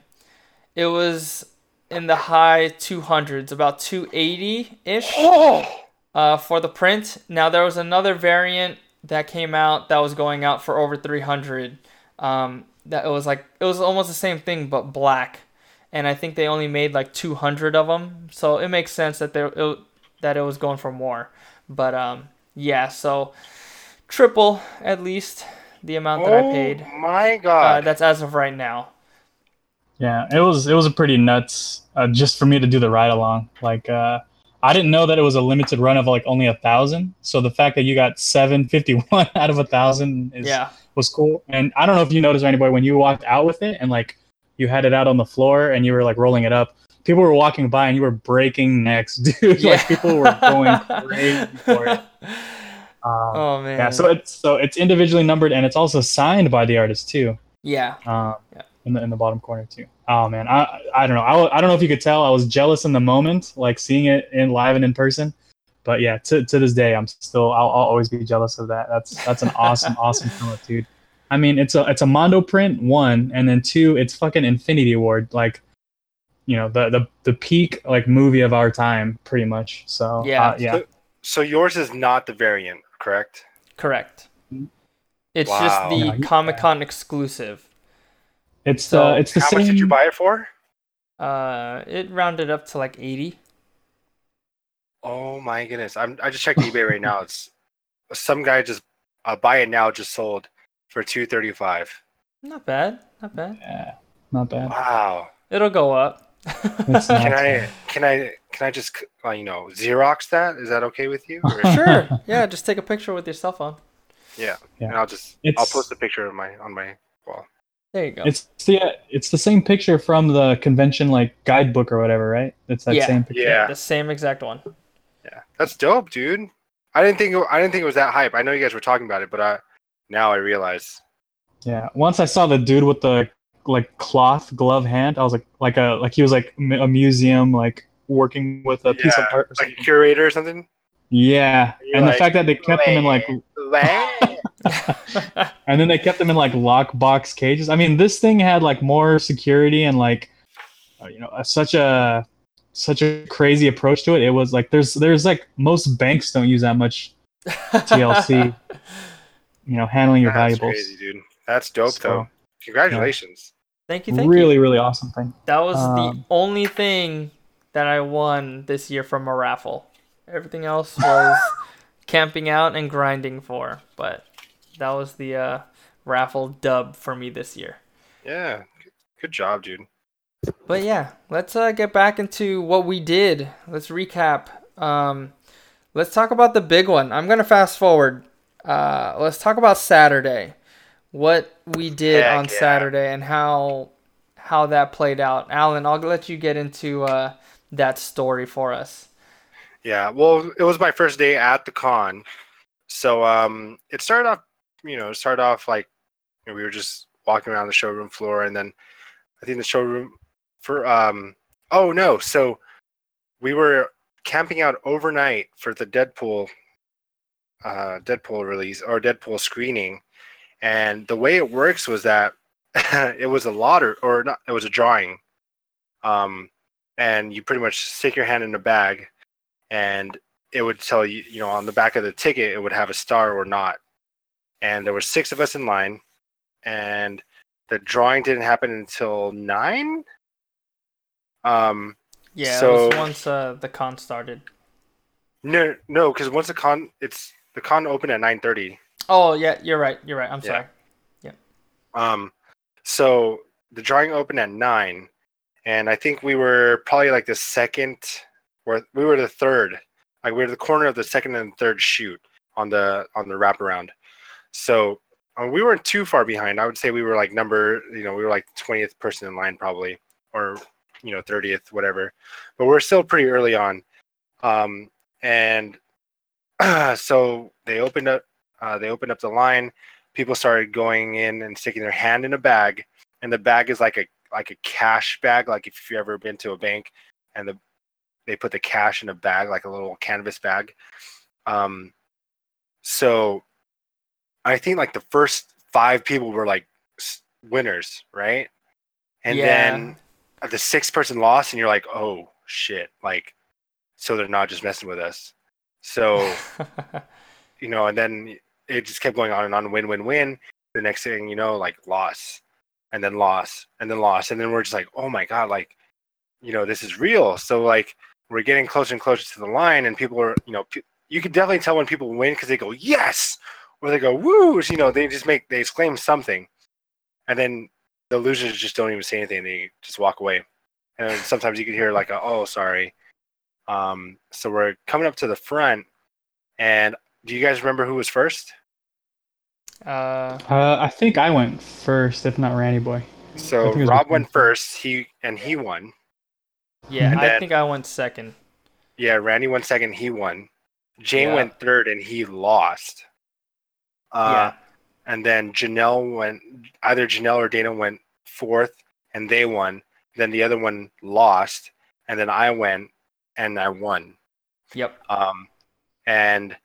it was in the high 200s, about 280 ish. Uh, for the print. Now there was another variant that came out that was going out for over 300. Um, that it was like it was almost the same thing but black, and I think they only made like 200 of them. So it makes sense that they it, that it was going for more. But um, yeah, so triple at least the amount that I paid.
Oh my
Uh,
god.
that's as of right now.
Yeah, it was it was a pretty nuts uh, just for me to do the ride along. Like uh, I didn't know that it was a limited run of like only a thousand. So the fact that you got seven fifty one out of a thousand is
Yeah.
was cool. And I don't know if you noticed or anybody when you walked out with it and like you had it out on the floor and you were like rolling it up. People were walking by and you were breaking necks, dude.
Yeah.
like people were going crazy for it. Um,
Oh man.
yeah, so it's so it's individually numbered and it's also signed by the artist too.
yeah.
Um,
Yeah.
in the in the bottom corner too. Oh man, I I don't know. I, I don't know if you could tell. I was jealous in the moment, like seeing it in live and in person. But yeah, to, to this day, I'm still I'll, I'll always be jealous of that. That's that's an awesome awesome film, dude. I mean, it's a it's a Mondo print one, and then two, it's fucking Infinity War, like you know the the the peak like movie of our time, pretty much. So
Yeah.
uh, yeah,
so yours is not the variant, correct?
Correct. It's
Wow.
just the
Yeah, you-
Comic Con exclusive.
it's
So,
uh, it's the
How
same.
much did you buy it for?
Uh, it rounded up to like 80.
Oh my goodness! I'm I just checked eBay right now. It's some guy just uh, buy it now just sold for two thirty five.
Not bad. Not bad.
Yeah, not bad.
Wow.
It'll go up.
Can I can I can I just uh, you know Xerox that? Is that okay with you? Or-
sure. Yeah, just take a picture with your cell phone.
yeah.
Yeah.
And I'll just I'll post a picture of my on my wall.
There you go.
It's the it's the same picture from the convention like guidebook or whatever, right? It's that
Yeah.
same picture.
Yeah.
the same exact one.
Yeah. That's dope, dude. I didn't think it- I didn't think it was that hype. I know you guys were talking about it, but I now I realize.
Yeah. Once I saw the dude with the like cloth glove hand, I was like like a like he was like a museum like working with a piece of art. Or
Like a curator or something.
Yeah,
You're
and
like,
the fact that they kept them in like and then they kept them in like lockbox cages. I mean, this thing had like more security and like uh, you know such a such a crazy approach to it. It was like there's there's like most banks don't use that much TLC. you know, handling your
That's
valuables.
crazy, dude. That's dope
So,
though. Congratulations.
Thank you. Thank
really,
you.
really really awesome thing.
That was the
Um,
only thing that I won this year from a raffle. Everything else was camping out and grinding for, but that was the uh, raffle dub for me this year.
Yeah. Good job, dude.
But yeah, let's uh, get back into what we did. Let's recap. Um, let's talk about the big one. I'm gonna fast forward. Uh, let's talk about Saturday. What we did
Heck
on
yeah.
Saturday and how how that played out. Alan, I'll let you get into uh, that story for us.
Yeah, well, it was my first day at the con, so um, it started off, you know, it started off like you know, we were just walking around the showroom floor, and then I think the showroom for um, oh no, so we were camping out overnight for the Deadpool, uh, Deadpool release or Deadpool screening, and the way it works was that it was a lottery or not, it was a drawing, um, and you pretty much stick your hand in a bag and it would tell you, you know, on the back of the ticket, it would have a star or not. And there were six of us in line, and the drawing didn't happen until nine. Um,
Yeah, it
So-
was once uh, the con started.
no, no, because once the con, it's the con opened at nine thirty.
Oh yeah, you're right. You're right. I'm
Yeah.
sorry. Yeah.
Um, so the drawing opened at nine, and I think we were probably like the second, or we were the third. Like we were the corner of the second and third chute on the on the wraparound. So uh, we weren't too far behind. I would say we were like number, you know, we were like twentieth person in line probably, or you know, thirtieth, whatever. But we're still pretty early on. Um, and so they opened up, uh, they opened up the line. People started going in and sticking their hand in a bag. And the bag is like a like a cash bag like if you've ever been to a bank and the they put the cash in a bag like a little canvas bag. Um so i think like the first five people were like winners right? And
Yeah.
then the sixth person lost and you're like oh shit. Like so they're not just messing with us So you know, and then it just kept going on and on, win, win, win. The next thing you know, like loss, and then loss, and then loss, and then we're just like, oh my god, like, you know, this is real. So like, we're getting closer and closer to the line, and people are, you know, pe- you can definitely tell when people win because they go yes, or they go woo. You know, they just make they exclaim something, and then the losers just don't even say anything. They just walk away, and sometimes you can hear like, a, oh, sorry. Um, so we're coming up to the front, and do you guys remember who was first?
uh,
Uh, I think I went first, if not Randy Boy.
So
think it was
Rob went first. He and he won.
yeah,
And
I
then-
think I went second.
Yeah, Randy went second. He won. Jane
Yeah.
went third, and he lost. Uh,
yeah.
And then Janelle went. Either Janelle or Dana went fourth, and they won. Then the other one lost, and then I went, and I won.
Yep.
Um, and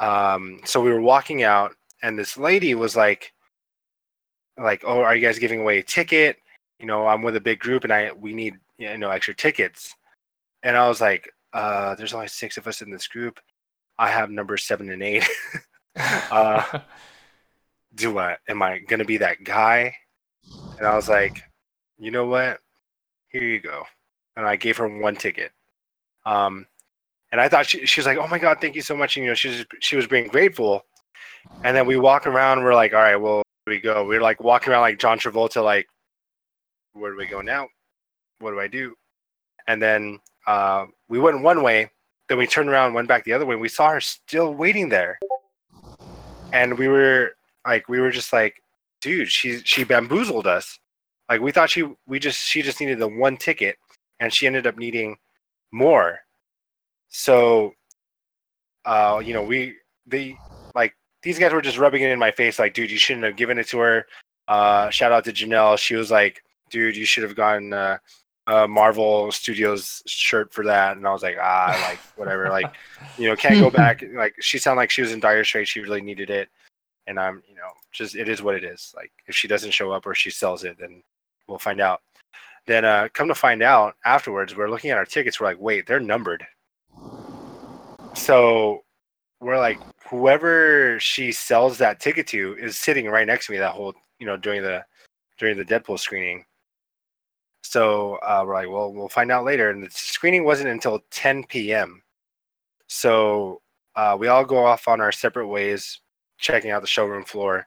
um, so we were walking out, and this lady was like, like, oh, are you guys giving away a ticket? You know, I'm with a big group, and I we need you know extra tickets. And I was like, uh, there's only six of us in this group. I have number seven and eight. Uh, Do I am I gonna be that guy? And I was like, you know what? Here you go. And I gave her one ticket. Um, and I thought she, she was like, "Oh my god, thank you so much." And, you know, she was she was being grateful. And then we walk around. We're like, "All right, well, we go?" We are like walking around like John Travolta, like, "Where do we go now? What do I do?" And then uh, we went one way. Then we turned around, went back the other way. And we saw her still waiting there. And we were like, we were just like, "Dude, she she bamboozled us." Like we thought she we just she just needed the one ticket, and she ended up needing more. So, uh, you know, we they like these guys were just rubbing it in my face, like, dude, you shouldn't have given it to her. Uh, shout out to Janelle. She was like, dude, you should have gotten uh, a Marvel Studios shirt for that. And I was like, ah, like whatever, like, you know, can't go back. Like, she sounded like she was in dire straits. She really needed it, and I'm, you know, just it is what it is. Like, if she doesn't show up or she sells it, then we'll find out. Then, uh, come to find out afterwards, we're looking at our tickets. We're like, wait, they're numbered. So we're like, whoever she sells that ticket to is sitting right next to me that whole, you know, during the during the Deadpool screening. So uh, we're like, well, we'll find out later. And the screening wasn't until 10 p.m. So uh, we all go off on our separate ways, checking out the showroom floor,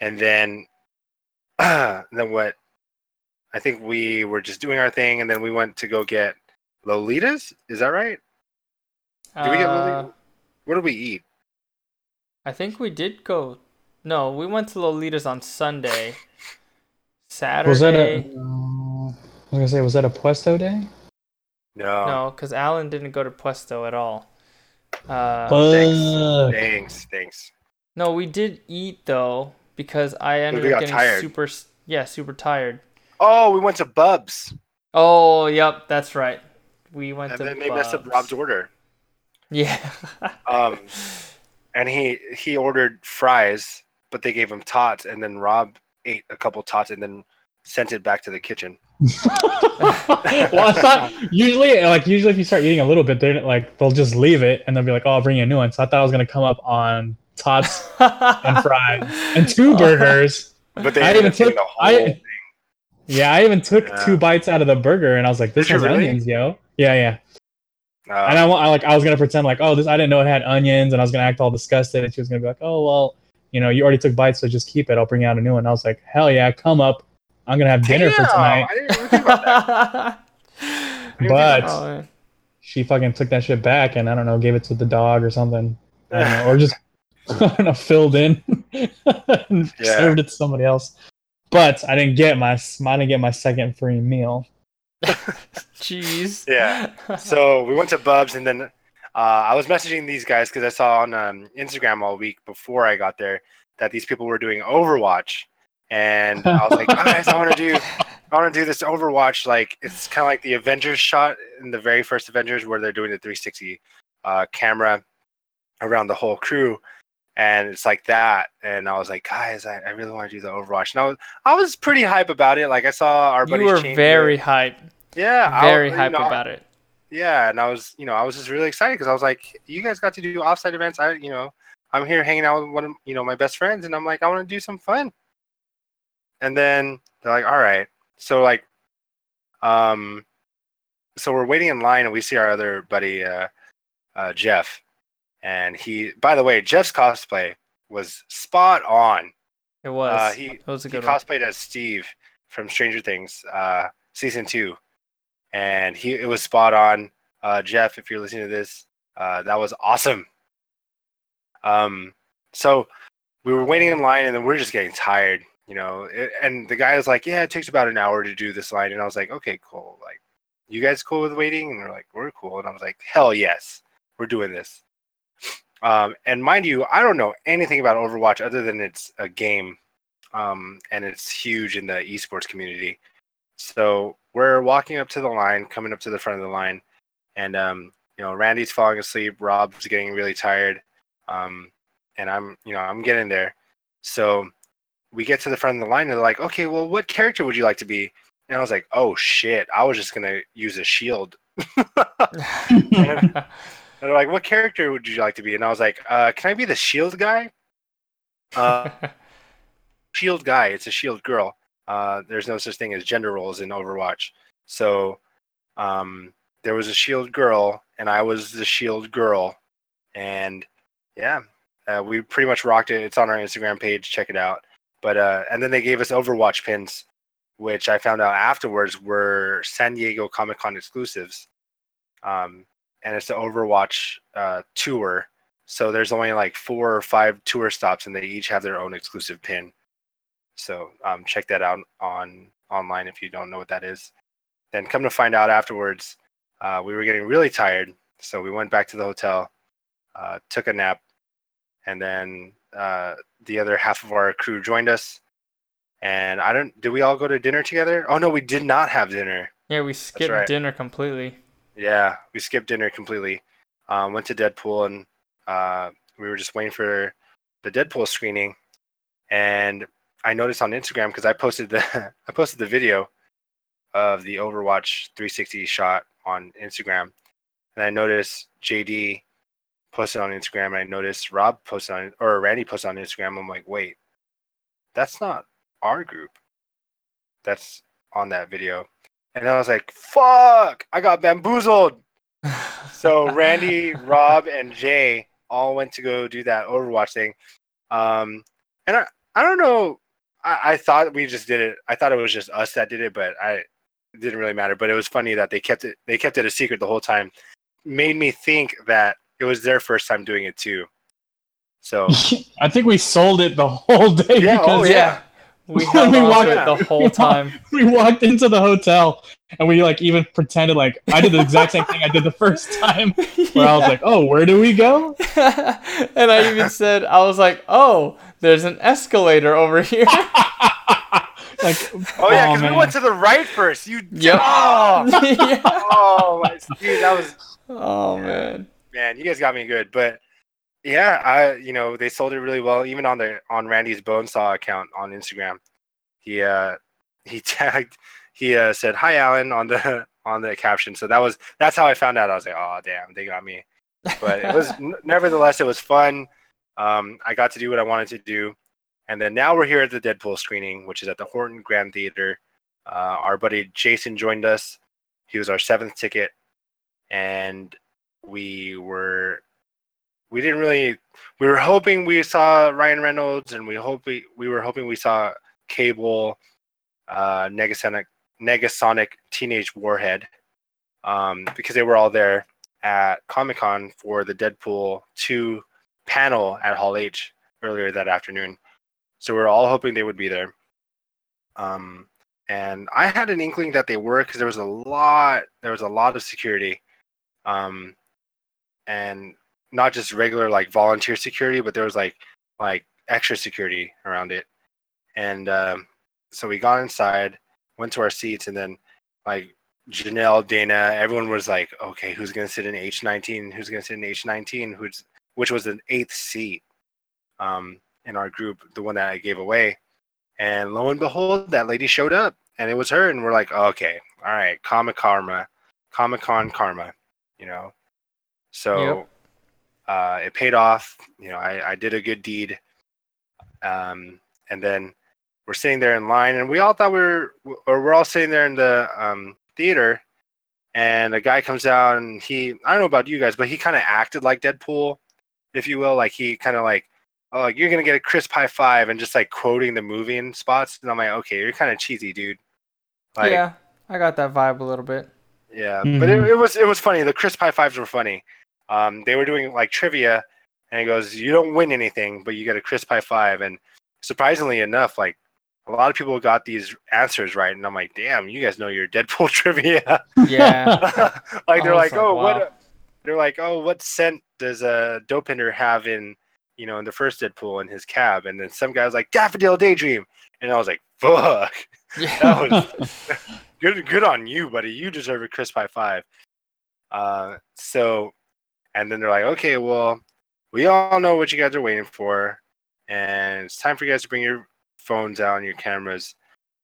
and then then what? I think we were just doing our thing, and then we went to go get Lolitas. Is that right? Did we get
Uh,
Lolita? What did we eat?
I think we did go. No, we went to Lolita's on Sunday. Saturday.
Was that a? Uh, I was gonna say, was that a Puesto day?
No.
No, because Alan didn't go to Puesto at all. Uh,
Fuck.
Thanks. Thanks.
no, we did eat though because I ended up getting
tired.
super. Yeah, super tired.
Oh, we went to Bub's,
Oh, yep, that's right. We went
and
to.
then they messed up Rob's order.
Yeah.
Um, and he he ordered fries, but they gave him tots, and then Rob ate a couple tots and then sent it back to the kitchen.
well, I thought usually, like usually, if you start eating a little bit, they're like they'll just leave it and they'll be like, "Oh, I'll bring you a new one." So I thought I was gonna come up on tots and fries and two burgers.
But they
I
ended
even
up
took
the whole
I
thing.
Yeah, I even took
Yeah.
two bites out of the burger and I was like, "This has
really?
onions, yo." Yeah, yeah.
Uh,
And I, I like I was gonna pretend like, "Oh, this I didn't know it had onions," and I was gonna act all disgusted, and she was gonna be like, "Oh, well, you know, you already took bites, so just keep it. I'll bring you out a new one." I was like, "Hell yeah, come up. I'm gonna have dinner for tonight."
I didn't even think about that. I didn't
But-
Oh,
she fucking took that shit back and I don't know, gave it to the dog or something. I don't know, or just I don't know, filled in and
Yeah.
served it to somebody else. But I didn't get my I didn't get my second free meal.
Jeez.
Yeah. so we went to Bub's, and then uh, I was messaging these guys because I saw on um, Instagram all week before I got there that these people were doing Overwatch, and I was like, guys, I want to do, I want to do this Overwatch. Like it's kind of like the Avengers shot in the very first Avengers where they're doing the 360 uh, camera around the whole crew. And it's like that, and I was like, guys, I, I really want to do the Overwatch. And I was, I was pretty hype about it. Like I saw our
you
buddies.
were very
it.
hype.
yeah, I-
Very
you
hype
know,
about it.
yeah, and I was, you know, I was just really excited because I was like, you guys got to do offsite events. I, you know, I'm here hanging out with one of, you know, my best friends, and I'm like, I want to do some fun. And then they're like, all right. So like, um, so we're waiting in line, and we see our other buddy, uh, uh, Jeff, and he, by the way, Jeff's cosplay was spot on.
It was.
Uh, he
it was a
he
good one.
cosplayed as Steve from Stranger Things, uh, season two, and he it was spot on. Uh, Jeff, if you're listening to this, uh, that was awesome. Um, so we were waiting in line, and then we're just getting tired, you know. It, and the guy was like, "Yeah, it takes about an hour to do this line," and I was like, "Okay, cool. Like, you guys cool with waiting?" And they're like, "We're cool," and I was like, "Hell yes, we're doing this." Um, and mind you, I don't know anything about Overwatch other than it's a game, um, and it's huge in the esports community. So we're walking up to the line, coming up to the front of the line, and um, you know, Randy's falling asleep, Rob's getting really tired, um, and I'm, you know, I'm getting there. So we get to the front of the line, and they're like, "Okay, well, what character would you like to be?" And I was like, "Oh shit, I was just gonna use a shield." And they're like, "What character would you like to be?" And I was like, uh, "Can I be the shield guy?" Uh, shield guy. It's a shield girl. Uh, there's no such thing as gender roles in Overwatch. So um, there was a shield girl, and I was the shield girl, and yeah, uh, we pretty much rocked it. It's on our Instagram page. Check it out. But uh, and then they gave us Overwatch pins, which I found out afterwards were San Diego Comic Con exclusives. Um, and it's the Overwatch uh, tour. So there's only like four or five tour stops, and they each have their own exclusive pin. So um, check that out on online if you don't know what that is. Then come to find out afterwards, uh, we were getting really tired, so we went back to the hotel, uh, took a nap, and then uh, the other half of our crew joined us. And I don't. Did we all go to dinner together? Oh no, we did not have dinner.
yeah, we skipped
right.
dinner completely.
Yeah, we skipped dinner completely. Um, went to Deadpool, and uh, we were just waiting for the Deadpool screening. And I noticed on Instagram because I posted the I posted the video of the Overwatch 360 shot on Instagram, and I noticed JD posted on Instagram, and I noticed Rob posted on or Randy posted on Instagram. I'm like, wait, that's not our group. That's on that video, and I was like, fuck, I got bamboozled. So Randy, Rob, and Jay all went to go do that Overwatch thing. Um, and I, I don't know. I, I thought we just did it. I thought it was just us that did it, but I it didn't really matter. But it was funny that they kept it. They kept it a secret the whole time. Made me think that it was their first time doing it too. So
I think we sold it the whole day
Yeah,
because
oh, yeah.
We held
we
on
walked
it the whole time.
we walked into the hotel and we like even pretended like I did the exact same thing I did the first time where I was like, oh, where do we go?
and I even said, I was like, oh, there's an escalator over here.
like,
oh yeah, oh, because we went to the right first. You
Yep.
oh,
yeah.
oh my, dude, that was
Oh man.
man, you guys got me good. But yeah, I you know they sold it really well. Even on the on Randy's Bonesaw account on Instagram, he uh he tagged he uh, said hi Alan on the on the caption. So that was that's how I found out. I was like, oh damn, they got me. But it was n- nevertheless it was fun. Um, I got to do what I wanted to do, and then now we're here at the Deadpool screening, which is at the Horton Grand Theater. Uh, our buddy Jason joined us. He was our seventh ticket, and we were we didn't really we were hoping we saw Ryan Reynolds and we hope we, we were hoping we saw Cable, uh, Negasonic Negasonic Teenage Warhead, um, because they were all there at Comic Con for the Deadpool two panel at Hall H earlier that afternoon. So we are all hoping they would be there. Um, and I had an inkling that they were because there was a lot there was a lot of security. Um, and not just regular like volunteer security, but there was like like extra security around it. And um, so we got inside, went to our seats, and then like Janelle, Dana, everyone was like, okay, who's gonna sit in H nineteen? Who's gonna sit in H nineteen? Who's which was an eighth seat um, in our group, the one that I gave away. And lo and behold, that lady showed up, and it was her. And we're like, okay, all right, Comic Karma, Comic Con Karma. you know. So uh, it paid off. You know, I, I did a good deed. Um, and then we're sitting there in line, and we all thought we were, or we're all sitting there in the um, theater, and a guy comes out, and he, I don't know about you guys, but he kind of acted like Deadpool, if you will. Like he kind of like, oh, like, you're gonna get a crisp high five, and just like quoting the movie in spots. And I'm like, okay, you're kind of cheesy, dude. Like,
yeah, I got that vibe a little bit.
yeah, but it, it was it was funny. The crisp high fives were funny. Um, they were doing like trivia, and he goes, "You don't win anything, but you get a crisp high five. And surprisingly enough, like a lot of people got these answers right, and I'm like, "Damn, you guys know your Deadpool trivia."
Yeah,
like they're like, "Oh,
wow.
what?" They're like, "Oh, what scent does a Dopinder have in you know in the first Deadpool in his cab?" And then some guy was like, "Daffodil Daydream," and I was like, "Fuck."
yeah.
That was good good on you, buddy. You deserve a crisp high five. Uh, so, and then they're like, okay, well, we all know what you guys are waiting for, and it's time for you guys to bring your phones out and your cameras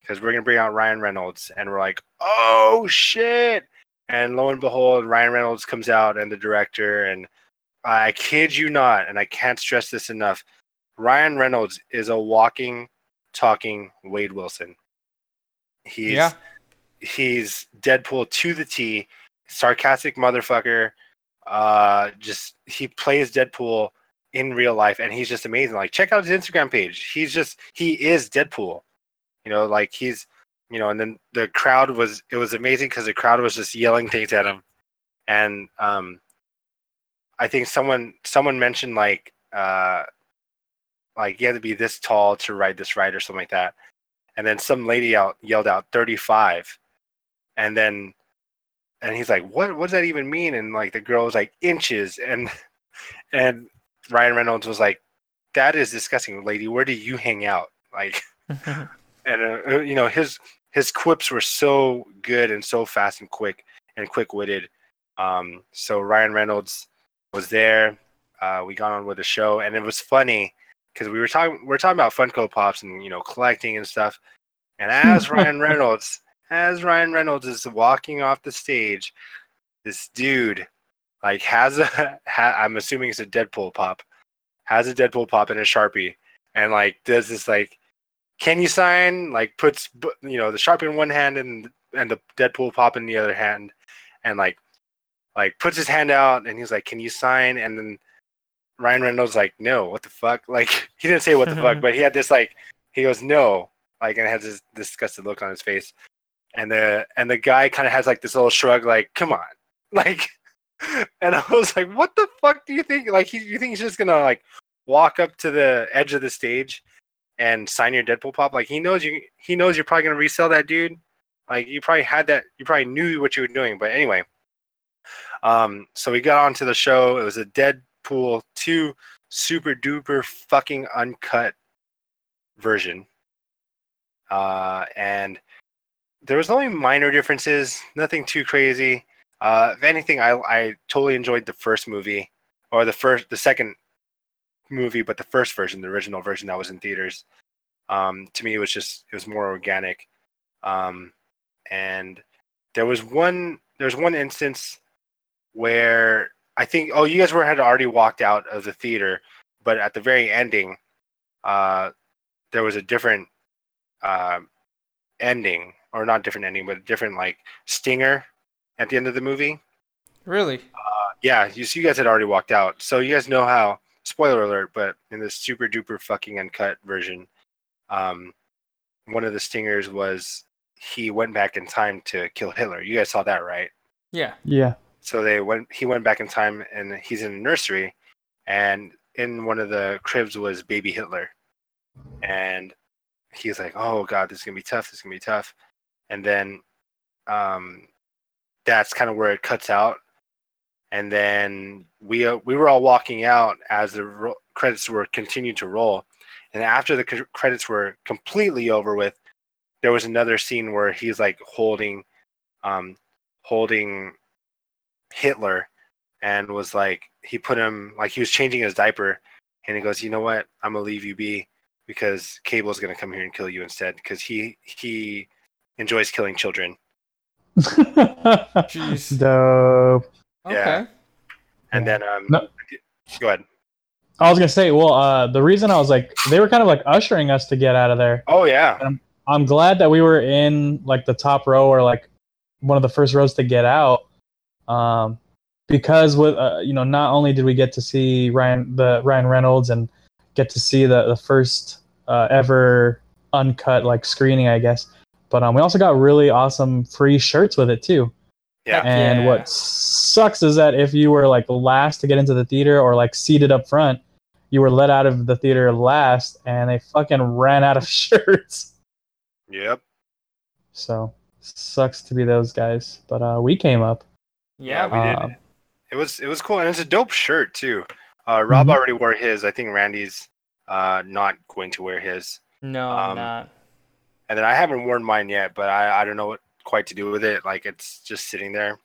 because we're gonna bring out Ryan Reynolds, and we're like, oh shit! And lo and behold, Ryan Reynolds comes out and the director, and I kid you not, and I can't stress this enough, Ryan Reynolds is a walking, talking Wade Wilson. He's
Yeah.
he's Deadpool to the T, sarcastic motherfucker. Uh, just he plays Deadpool in real life, and he's just amazing. Like, check out his Instagram page. He's just he is Deadpool. You know, like he's you know, and then the crowd was it was amazing because the crowd was just yelling things at him, and um, I think someone someone mentioned like uh, like you had to be this tall to ride this ride or something like that, and then some lady out yelled out 35 and then and he's like what what does that even mean? And like the girl was like inches. And and ryan reynolds was like that is disgusting lady. Where do you hang out? Like and uh, you know his his quips were so good and so fast and quick and quick-witted. Um so ryan reynolds was there. Uh we got on with the show and it was funny because we were talking we are talking about funko pops and you know collecting and stuff. And as ryan reynolds as ryan reynolds is walking off the stage this dude like has a ha, i'm assuming it's a deadpool pop has a deadpool pop and a sharpie and like does this like can you sign like puts you know the sharpie in one hand and and the deadpool pop in the other hand and like like puts his hand out and he's like can you sign? And then ryan reynolds like no what the fuck? Like he didn't say what the fuck but he had this like he goes no like and has this disgusted look on his face and the and the guy kind of has like this little shrug like come on like and i was like what the fuck do you think like he, you think he's just gonna like walk up to the edge of the stage and sign your Deadpool pop. Like he knows you. He knows you're probably gonna resell that dude. Like you probably had that. You probably knew what you were doing. But anyway, um, so we got onto the show. It was a Deadpool two super duper fucking uncut version, uh, and there was only minor differences. Nothing too crazy. Uh, if anything, I I totally enjoyed the first movie or the first the second movie, but the first version, the original version that was in theaters. Um, to me, it was just it was more organic. Um, and there was one there was one instance where I think oh you guys were had already walked out of the theater, but at the very ending, uh, there was a different uh, ending or not different ending, but a different like stinger at the end of the movie.
really?
Yeah, you so you guys had already walked out, so you guys know how. Spoiler alert! But in this super duper fucking uncut version, um, one of the stingers was he went back in time to kill Hitler. You guys saw that, right?
Yeah.
yeah.
So they went. He went back in time, and he's in a nursery, and in one of the cribs was baby Hitler, and he's like, "Oh God, this is gonna be tough. This is gonna be tough," and then, um, that's kind of where it cuts out, and then we uh, we were all walking out as the ro- credits were continued to roll, and after the c- credits were completely over with, there was another scene where he's like holding, um, holding Hitler and was like he put him like he was changing his diaper. And he goes, "You know what? I'm to leave you be because Cable's to come here and kill you instead. Because he he enjoys killing children."
Jeez.
Dope.
Okay.
Yeah. And then um,
No.
go ahead.
I was gonna say, well, uh, the reason I was like, they were kind of like ushering us to get out of there.
Oh yeah,
I'm glad that we were in like the top row or like one of the first rows to get out, um, because with uh, you know not only did we get to see Ryan the Ryan Reynolds and get to see the the first uh, ever uncut like screening, I guess, but um, we also got really awesome free shirts with it too.
yeah,
And
Yeah.
what sucks is that if you were like last to get into the theater or like seated up front, you were let out of the theater last, and they fucking ran out of shirts.
yep.
So sucks to be those guys, but uh, we came up.
Yeah.
we did.
Um,
It was it was cool, and it's a dope shirt too. Uh, Rob
Mhm.
already wore his. I think Randy's uh, not going to wear his,
No,
Um,
I'm not.
And then I haven't worn mine yet, but I, I don't know what quite to do with it. Like it's just sitting there.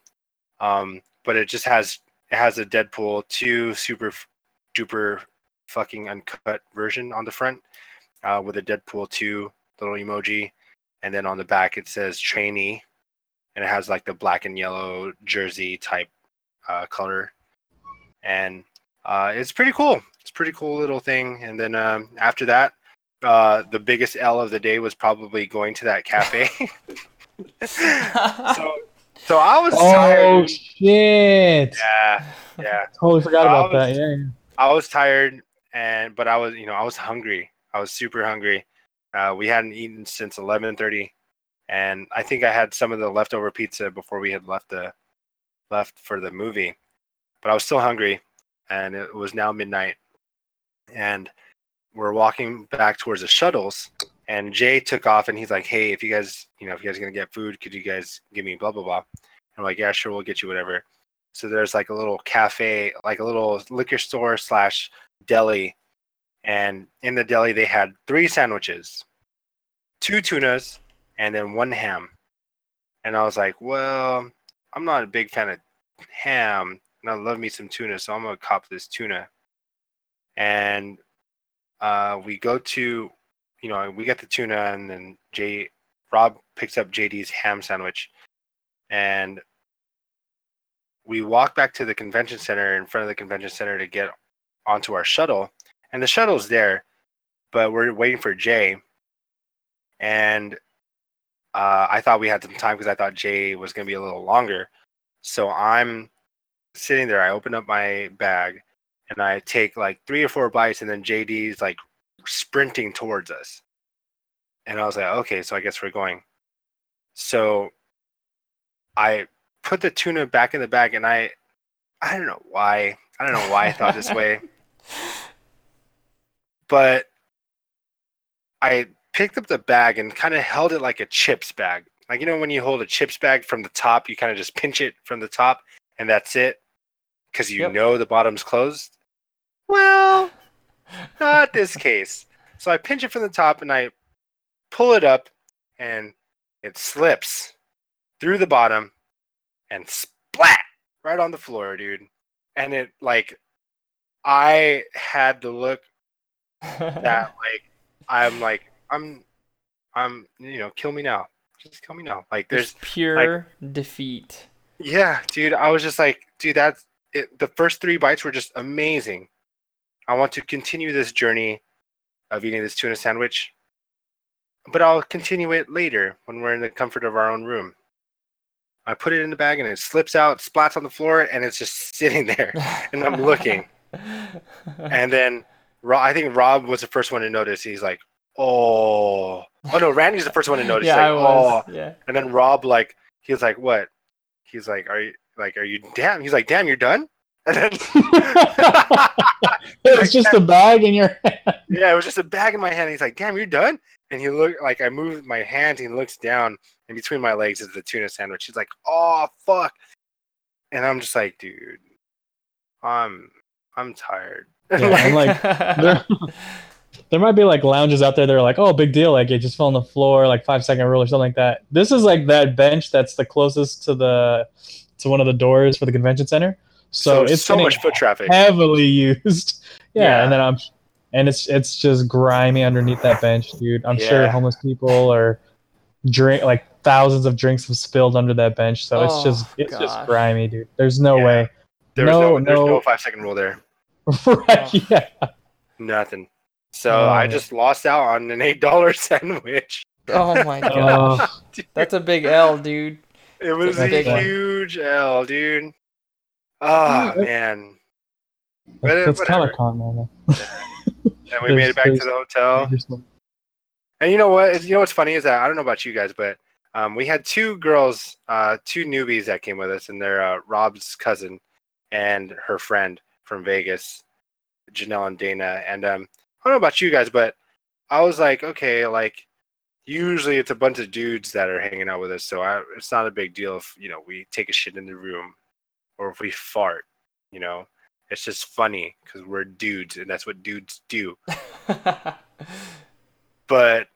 Um, but it just has it has a Deadpool two super duper fucking uncut version on the front uh, with a Deadpool two little emoji, and then on the back it says trainee, and it has like the black and yellow jersey type uh, color, and uh, it's pretty cool. It's pretty cool little thing. And then um, after that, uh, the biggest L of the day was probably going to that cafe. so, so I was
oh
tired.
shit!
Yeah, yeah.
Totally forgot
I
about that.
was-
Yeah, yeah.
I was tired, and but I was, you know, I was hungry. I was super hungry. Uh, we hadn't eaten since eleven thirty, and I think I had some of the leftover pizza before we had left the left for the movie. But I was still hungry, and it was now midnight, and we're walking back towards the shuttles. And Jay took off, and he's like, "Hey, if you guys, you know, if you guys are gonna get food, could you guys give me blah blah blah?" And I'm like, "Yeah, sure, we'll get you whatever." So there's like a little cafe, like a little liquor store slash deli, and in the deli they had three sandwiches, two tunas, and then one ham. And I was like, well, I'm not a big fan of ham, and I love me some tuna, so I'm gonna cop this tuna. And uh, we go to, you know, we get the tuna, and then Jay Rob picks up JD's ham sandwich, and we walk back to the convention center in front of the convention center to get onto our shuttle. And the shuttle's there but we're waiting for jay and uh, i thought we had some time because i thought jay was going to be a little longer. So i'm sitting there i open up my bag and i take like three or four bites and then jd's like sprinting towards us and i was like okay so i guess we're going so i put the tuna back in the bag and I I don't know why. I don't know why I thought this way. But I picked up the bag and kind of held it like a chips bag. Like you know when you hold a chips bag from the top, you kind of just pinch it from the top and that's it cuz you
Yep.
know the bottom's closed. Well, not this case. So I pinch it from the top and I pull it up and it slips through the bottom and splat right on the floor, dude. And it like I had the look that like I'm like I'm I'm you know kill me now, just kill me now. Like there's
There's pure defeat.
yeah, dude. I was just like, dude, that's it. The first three bites were just amazing. I want to continue this journey of eating this tuna sandwich, but I'll continue it later when we're in the comfort of our own room. I put it in the bag and it slips out, splats on the floor, and it's just sitting there. And I'm looking. And then I think Rob was the first one to notice. He's like, "Oh, oh no!" Randy's the first one to notice.
yeah,
like,
I was.
"Oh,"
Yeah.
And then Rob, like, he's like, "What?" He's like, "Are you like, are you damn?" He's like, "Damn, you're done." And then,
it's just a bag in your hand.
yeah, it was just a bag in my hand. He's like, "Damn, you're done." And he looked like I moved my hand. He looks down, and between my legs is the tuna sandwich. He's like, "Oh fuck," and I'm just like, "Dude, I'm I'm tired."
Yeah, like there, there might be like lounges out there that are like, oh, big deal, like it just fell on the floor, like five second rule or something like that. This is like that bench that's the closest to the to one of the doors for the convention center. So, it's
so much foot traffic.
heavily used. Yeah,
Yeah.
and then I'm and it's it's just grimy underneath that bench, dude. I'm sure homeless people or drink like thousands of drinks have spilled under that bench. So it's
Oh,
just it's just grimy, dude. There's no
Yeah.
way.
There was
No,
no, there's
no.
no five second rule there.
right? Yeah.
Nothing. So
Oh,
I
man.
just lost out on an eight dollar sandwich.
Oh my god.
Oh,
That's a big L, dude.
It was
a
a huge L, dude. Oh
Yeah.
man.
That's. Comic Con, man.
And we made it back to the hotel. And you know what? You know what's funny is that I don't know about you guys, but um, we had two girls, uh, two newbies that came with us, and they're uh, Rob's cousin and her friend from Vegas, Janelle and Dana. And um, I don't know about you guys, but I was like, okay, like usually it's a bunch of dudes that are hanging out with us, so I, it's not a big deal if you know we take a shit in the room or if we fart. You know, it's just funny because we're dudes, and that's what dudes do. But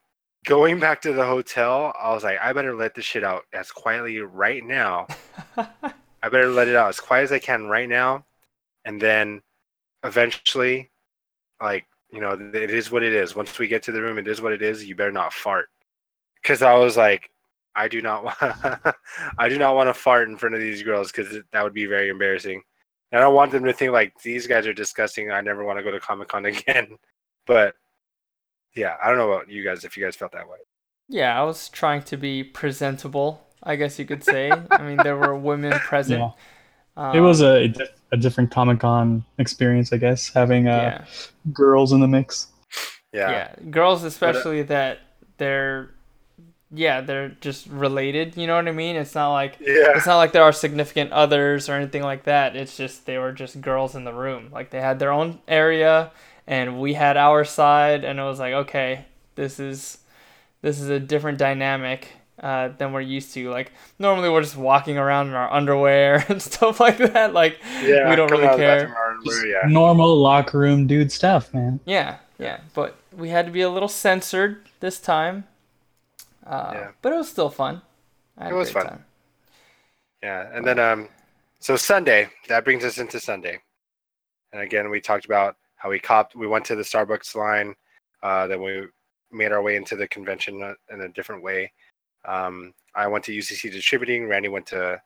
going back to the hotel, I was like, I better let this shit out as quietly right now. I better let it out as quiet as I can right now. And then eventually, like, you know, it is what it is. Once we get to the room, it is what it is. You better not fart. Because I was like, I do not want, I do not want to fart in front of these girls because that would be very embarrassing. And I don't want them to think like these guys are disgusting. I never want to go to Comic Con again. But yeah, I don't know about you guys if you guys felt that way.
yeah, I was trying to be presentable, I guess you could say. I mean, there were women present.
Yeah.
Um,
It was a, a different Comic Con experience, I guess, having uh,
yeah.
girls in the mix.
Yeah.
yeah girls especially that they're yeah they're just related you know what i mean it's not like
Yeah.
it's not like there are significant others or anything like that it's just they were just girls in the room like they had their own area and we had our side and it was like okay this is this is a different dynamic uh, than we're used to like normally we're just walking around in our underwear and stuff like that like
Yeah.
we don't really
out of the
care.
Just
underwear, yeah.
Normal locker room dude stuff, man.
Yeah, yeah, but we had to be a little censored this time. Uh,
Yeah.
But it was still fun.
It was fun.
Time.
Yeah. And then um so Sunday, that brings us into Sunday. And again, we talked about how we copped we went to the Starbucks line, uh, then we made our way into the convention uh, in a different way. Um I went to UCC distributing, Randy went to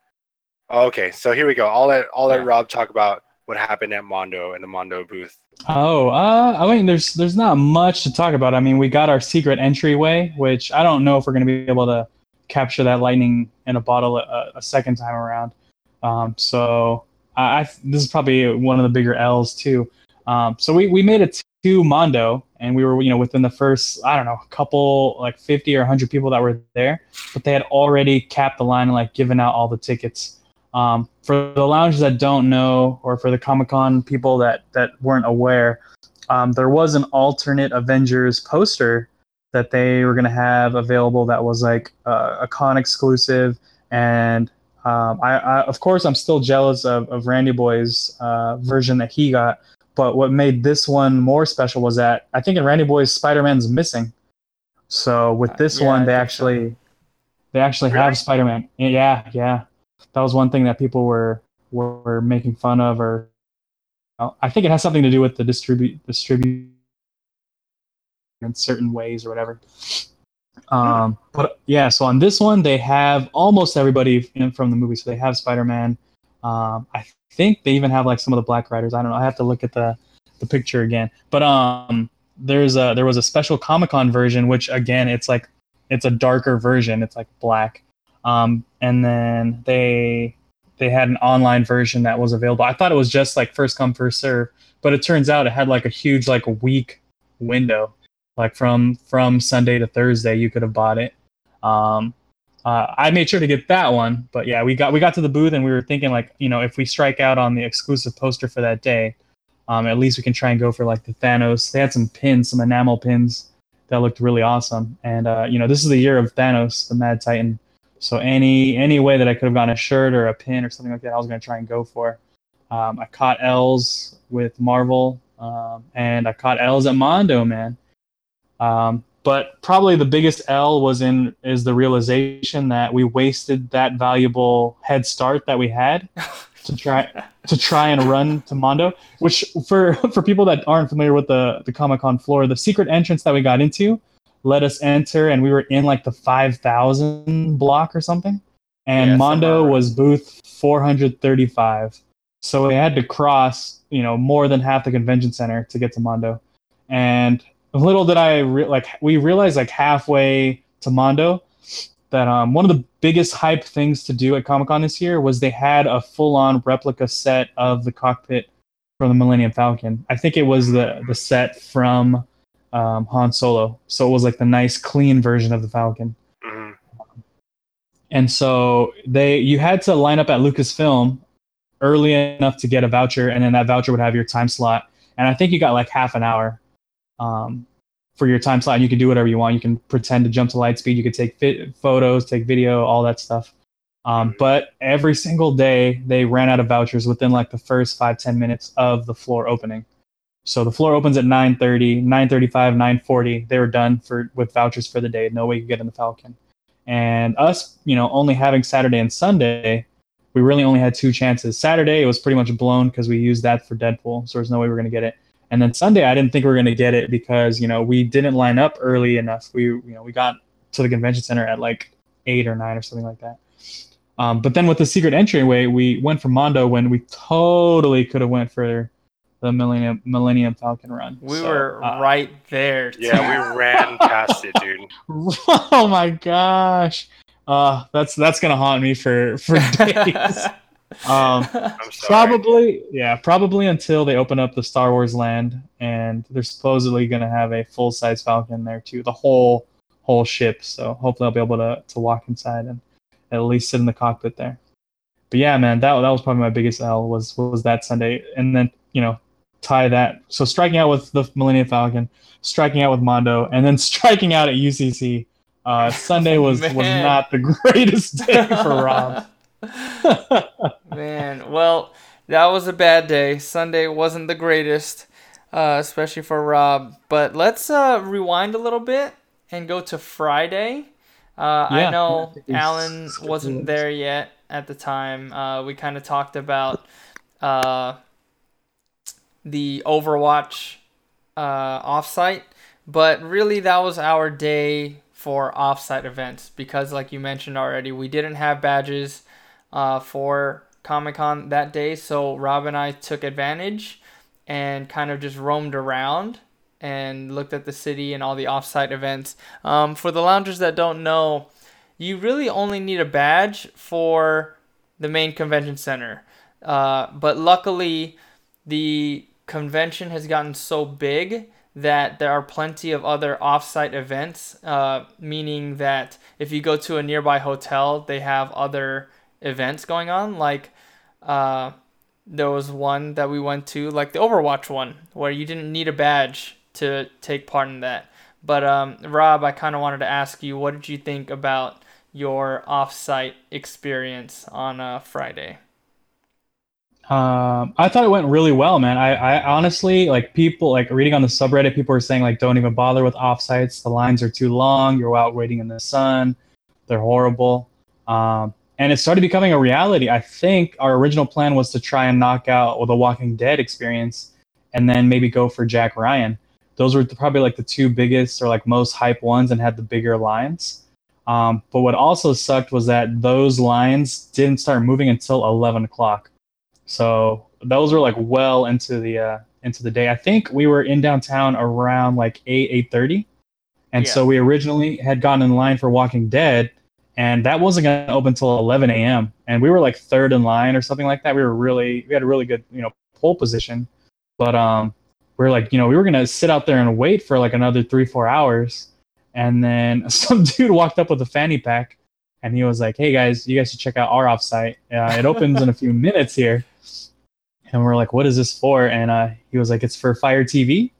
oh, okay, so here we go. I'll let I'll let
Yeah.
Rob talk about what happened at Mondo and the Mondo booth.
Oh, uh, I mean, there's there's not much to talk about. I mean, we got our secret entryway, which I don't know if we're gonna be able to capture that lightning in a bottle a, a second time around. Um, so I, I this is probably one of the bigger L's too. Um, so we we made it to Mondo, and we were you know within the first I don't know couple like 50 or 100 people that were there, but they had already capped the line and like given out all the tickets. Um, for the lounges that don't know, or for the Comic Con people that that weren't aware, um, there was an alternate Avengers poster that they were going to have available that was like uh, a con exclusive. And um, I, I, of course, I'm still jealous of, of Randy Boy's uh, version that he got. But what made this one more special was that I think in Randy Boy's Spider Man's missing. So with
Uh,
this
yeah,
one, they
think so.
actually they actually have Spider Man. Yeah, yeah. That was one thing that people were were making fun of, or I think it has something to do with the distribute distribute in certain ways or whatever. Um, but yeah, so on this one they have almost everybody from the movie. So they have Spider Man. Um, I think they even have like some of the Black Riders. I don't know. I have to look at the the picture again. But um, there's a there was a special Comic Con version, which again it's like it's a darker version. It's like black. Um, and then they they had an online version that was available. I thought it was just like first come first serve, but it turns out it had like a huge like a week window, like from from Sunday to Thursday you could have bought it. Um, uh, I made sure to get that one, but yeah, we got we got to the booth and we were thinking like you know if we strike out on the exclusive poster for that day, um, at least we can try and go for like the Thanos. They had some pins, some enamel pins that looked really awesome, and uh, you know this is the year of Thanos, the Mad Titan. So any any way that I could have gotten a shirt or a pin or something like that, I was gonna try and go for. Um, I caught L's with Marvel, um, and I caught L's at Mondo, man. Um, but probably the biggest L was in is the realization that we wasted that valuable head start that we had to try to try and run to Mondo. Which for for people that aren't familiar with the the Comic Con floor, the secret entrance that we got into let us enter, and we were in like the five thousand block or something, and
Yeah,
Mondo was booth four hundred thirty five. So we had to cross, you know, more than half the convention center to get to Mondo, and little did I re- like we realized like halfway to Mondo that um, one of the biggest hype things to do at Comic Con this year was they had a full on replica set of the cockpit from the Millennium Falcon. I think it was the the set from um, Han Solo, so it was like the nice clean version of the Falcon.
Mhm.
And so they you had to line up at Lucasfilm early enough to get a voucher, and then that voucher would have your time slot. And I think you got like half an hour um, for your time slot. And you can do whatever you want. You can pretend to jump to light speed. You could take fit, photos, take video, all that stuff. Um, but every single day they ran out of vouchers within like the first five ten minutes of the floor opening. So the floor opens at 9:30, 9:35, 9:40. They were done for with vouchers for the day. No way you could get in the Falcon. And us, you know, only having Saturday and Sunday, we really only had two chances. Saturday it was pretty much blown because we used that for Deadpool, so there's no way we're gonna get it. And then Sunday I didn't think we were gonna get it because you know we didn't line up early enough. We you know we got to the convention center at like eight or nine or something like that. Um, but then with the secret entryway, we went for Mondo when we totally could have went for the Millennium Millennium Falcon run.
We
So,
were
uh,
right there. too.
Yeah, we ran past it, dude.
oh my gosh. Uh, that's that's gonna haunt me for for days. um,
I'm sorry.
probably yeah, probably until they open up the Star Wars land and they're supposedly gonna have a full size Falcon there too, the whole whole ship. So hopefully I'll be able to to walk inside and at least sit in the cockpit there. But yeah, man, that that was probably my biggest L was was that Sunday, and then you know tie that. So striking out with the Millennium Falcon, striking out with Mondo, and then striking out at UCC. Uh, Sunday was was not the greatest day for Rob.
Man, well, that was a bad day. Sunday wasn't the greatest, uh, especially for Rob. But let's uh, rewind a little bit and go to Friday. Uh, I
Yeah.
know
I think we
Alan wasn't there yet at the time. Uh, we kind of talked about uh, the Overwatch uh, offsite, but really that was our day for offsite events because, like you mentioned already, we didn't have badges uh, for Comic Con that day. So Rob and I took advantage and kind of just roamed around and looked at the city and all the offsite events. Um, for the loungers that don't know, you really only need a badge for the main convention center. Uh, but luckily, the convention has gotten so big that there are plenty of other offsite events, uh, meaning that if you go to a nearby hotel, they have other events going on. Like uh, there was one that we went to, like the Overwatch one, where you didn't need a badge to take part in that. But um, Rob, I kind of wanted to ask you, what did you think about your offsite experience on uh, Friday?
Um, I thought it went really well, man. I, I honestly like people like reading on the subreddit. People were saying like, don't even bother with offsites. The lines are too long. You're out waiting in the sun. They're horrible. Um, and it started becoming a reality. I think our original plan was to try and knock out the Walking Dead experience, and then maybe go for Jack Ryan. Those were probably like the two biggest or like most hype ones, and had the bigger lines. Um, but what also sucked was that those lines didn't start moving until 11 o'clock. So those were like well into the uh, into the day. I think we were in downtown around like eight eight thirty, and
Yeah.
so we originally had gotten in line for Walking Dead, and that wasn't going to open until eleven a.m. And we were like third in line or something like that. We were really we had a really good you know pole position, but um we are like you know we were going to sit out there and wait for like another three four hours, and then some dude walked up with a fanny pack. And he was like, "Hey guys, you guys should check out our offsite. Uh, it opens in a few minutes here." And we're like, "What is this for?" And uh, he was like, "It's for Fire TV."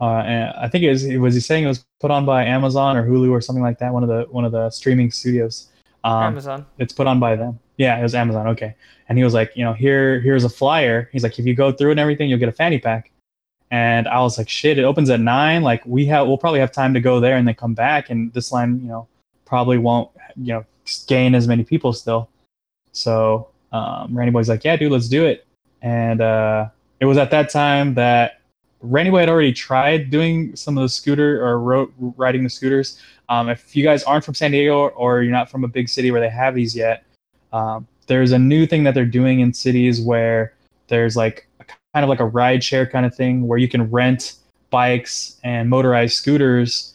Uh, and I think it was, he was he saying it was put on by Amazon or Hulu or something like that, one of the one of the streaming studios. Um,
Amazon.
it's put on by them. Yeah, it was Amazon. Okay. And he was like, you know, here here's a flyer. He's like, if you go through and everything, you'll get a fanny pack. And I was like, shit, it opens at nine. Like we have, we'll probably have time to go there and then come back. And this line, you know, probably won't, you know, gain as many people still. So um, Randy Boy's like, yeah, dude, let's do it. And uh, it was at that time that Randy had already tried doing some of the scooter or ro- riding the scooters. Um, if you guys aren't from San Diego or you're not from a big city where they have these yet, um, there's a new thing that they're doing in cities where there's like a, kind of like a ride share kind of thing where you can rent bikes and motorized scooters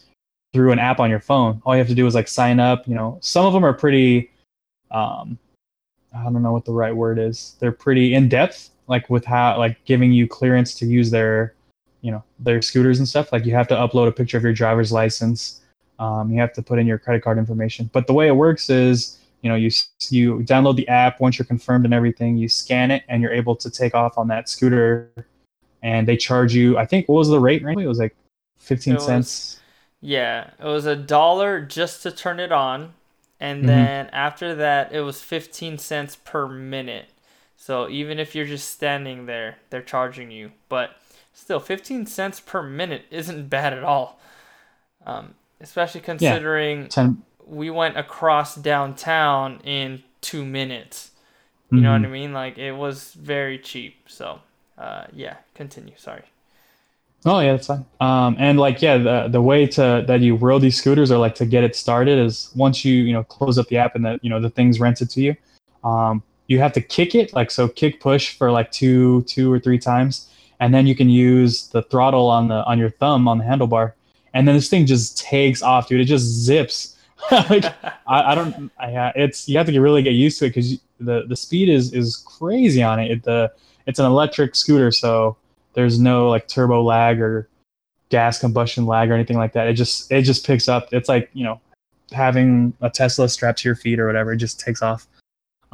through an app on your phone. All you have to do is like sign up. You know, some of them are pretty. Um, I don't know what the right word is. They're pretty in depth, like with how like giving you clearance to use their, you know, their scooters and stuff. Like you have to upload a picture of your driver's license. Um, you have to put in your credit card information. But the way it works is, you know, you you download the app once you're confirmed and everything. You scan it, and you're able to take off on that scooter. And they charge you. I think what was the rate? Right? It was like fifteen
It was-
cents.
Yeah, it was a dollar just to turn it on, and
Mhm.
then after that, it was 15 cents per minute. So even if you're just standing there, they're charging you. But still, 15 cents per minute isn't bad at all. Um, especially considering
Ten.
we went across downtown in two minutes. You know
Mhm.
what I mean? Like it was very cheap. So, uh, yeah, continue. Sorry.
Oh yeah, that's fine. Um, and like yeah, the the way to that you roll these scooters or like to get it started is once you you know close up the app and that you know the thing's rented to you, um, you have to kick it like so kick push for like two two or three times, and then you can use the throttle on the on your thumb on the handlebar, and then this thing just takes off, dude. It just zips. like I, I don't. I, it's you have to get, really get used to it because the the speed is is crazy on it. it. The it's an electric scooter, so there's no like turbo lag or gas combustion lag or anything like that. It just it just picks up. It's like you know having a Tesla strapped to your feet or whatever. It just takes off.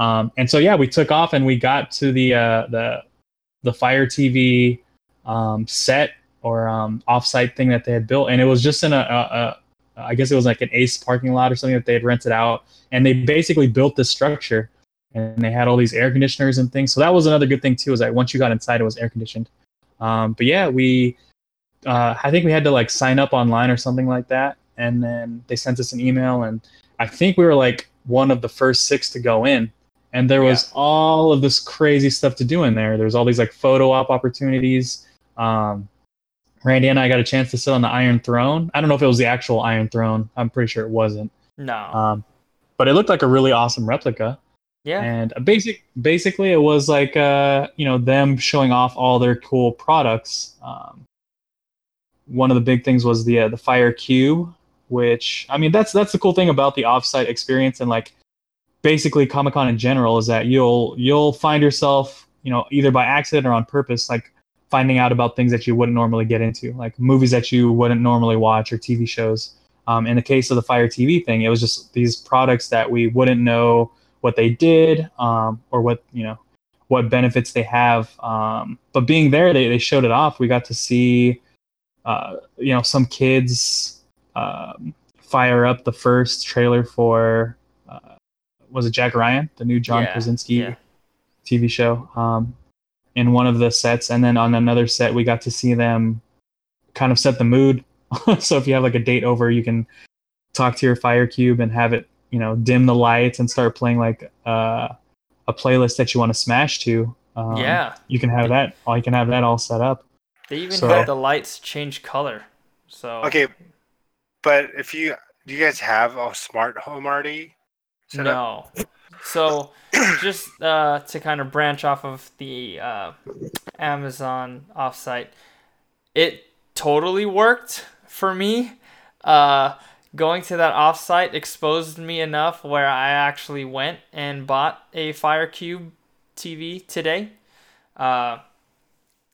Um, and so yeah, we took off and we got to the uh, the the Fire TV um, set or um, offsite thing that they had built, and it was just in a, a, a I guess it was like an Ace parking lot or something that they had rented out, and they basically built this structure, and they had all these air conditioners and things. So that was another good thing too, is that once you got inside, it was air conditioned. Um, but yeah, we uh, I think we had to like sign up online or something like that, and then they sent us an email, and I think we were like one of the first six to go in, and there was all of this crazy stuff to do in there. There's all these like photo op opportunities. Um, Randy and I got a chance to sit on the Iron Throne. I don't know if it was the actual Iron Throne. I'm pretty sure it wasn't.
No.
Um, but it looked like a really awesome replica
yeah.
and basic basically it was like uh you know them showing off all their cool products um one of the big things was the uh, the fire cube which i mean that's that's the cool thing about the offsite experience and like basically comic-con in general is that you'll you'll find yourself you know either by accident or on purpose like finding out about things that you wouldn't normally get into like movies that you wouldn't normally watch or tv shows. Um, in the case of the fire tv thing it was just these products that we wouldn't know what they did um, or what you know what benefits they have. Um, but being there they, they showed it off. We got to see uh, you know some kids um, fire up the first trailer for was it jack ryan the new john
Yeah,
krasinski
yeah.
tv show um, in one of the sets and then on another set we got to see them kind of set the mood so if you have like a date over you can talk to your fire cube and have it you know dim the lights and start playing like uh, a playlist that you want to smash to um,
yeah.
you can have that all you can have that all set up
They even
so-
had the lights change color. So
Okay, but if you do, you guys have a smart home already? Up?
no. So just uh, to kind of branch off of the uh, Amazon offsite, it totally worked for me. Uh, going to that offsite exposed me enough where I actually went and bought a FireCube TV today. Uh,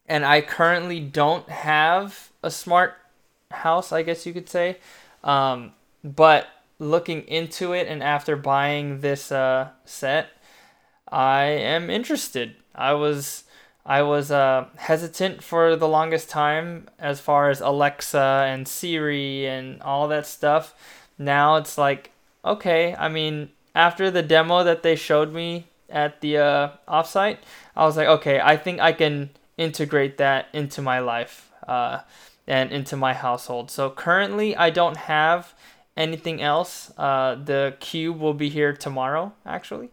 and I currently don't have a smart house, I guess you could say. Um, but looking into it and after buying this uh, set, I am interested. I was I was uh, hesitant for the longest time as far as Alexa and Siri and all that stuff. Now it's like okay. I mean, after the demo that they showed me at the uh, offsite, I was like, okay, I think I can integrate that into my life uh, and into my household. So currently, I don't have anything else. Uh, the cube will be here tomorrow, actually.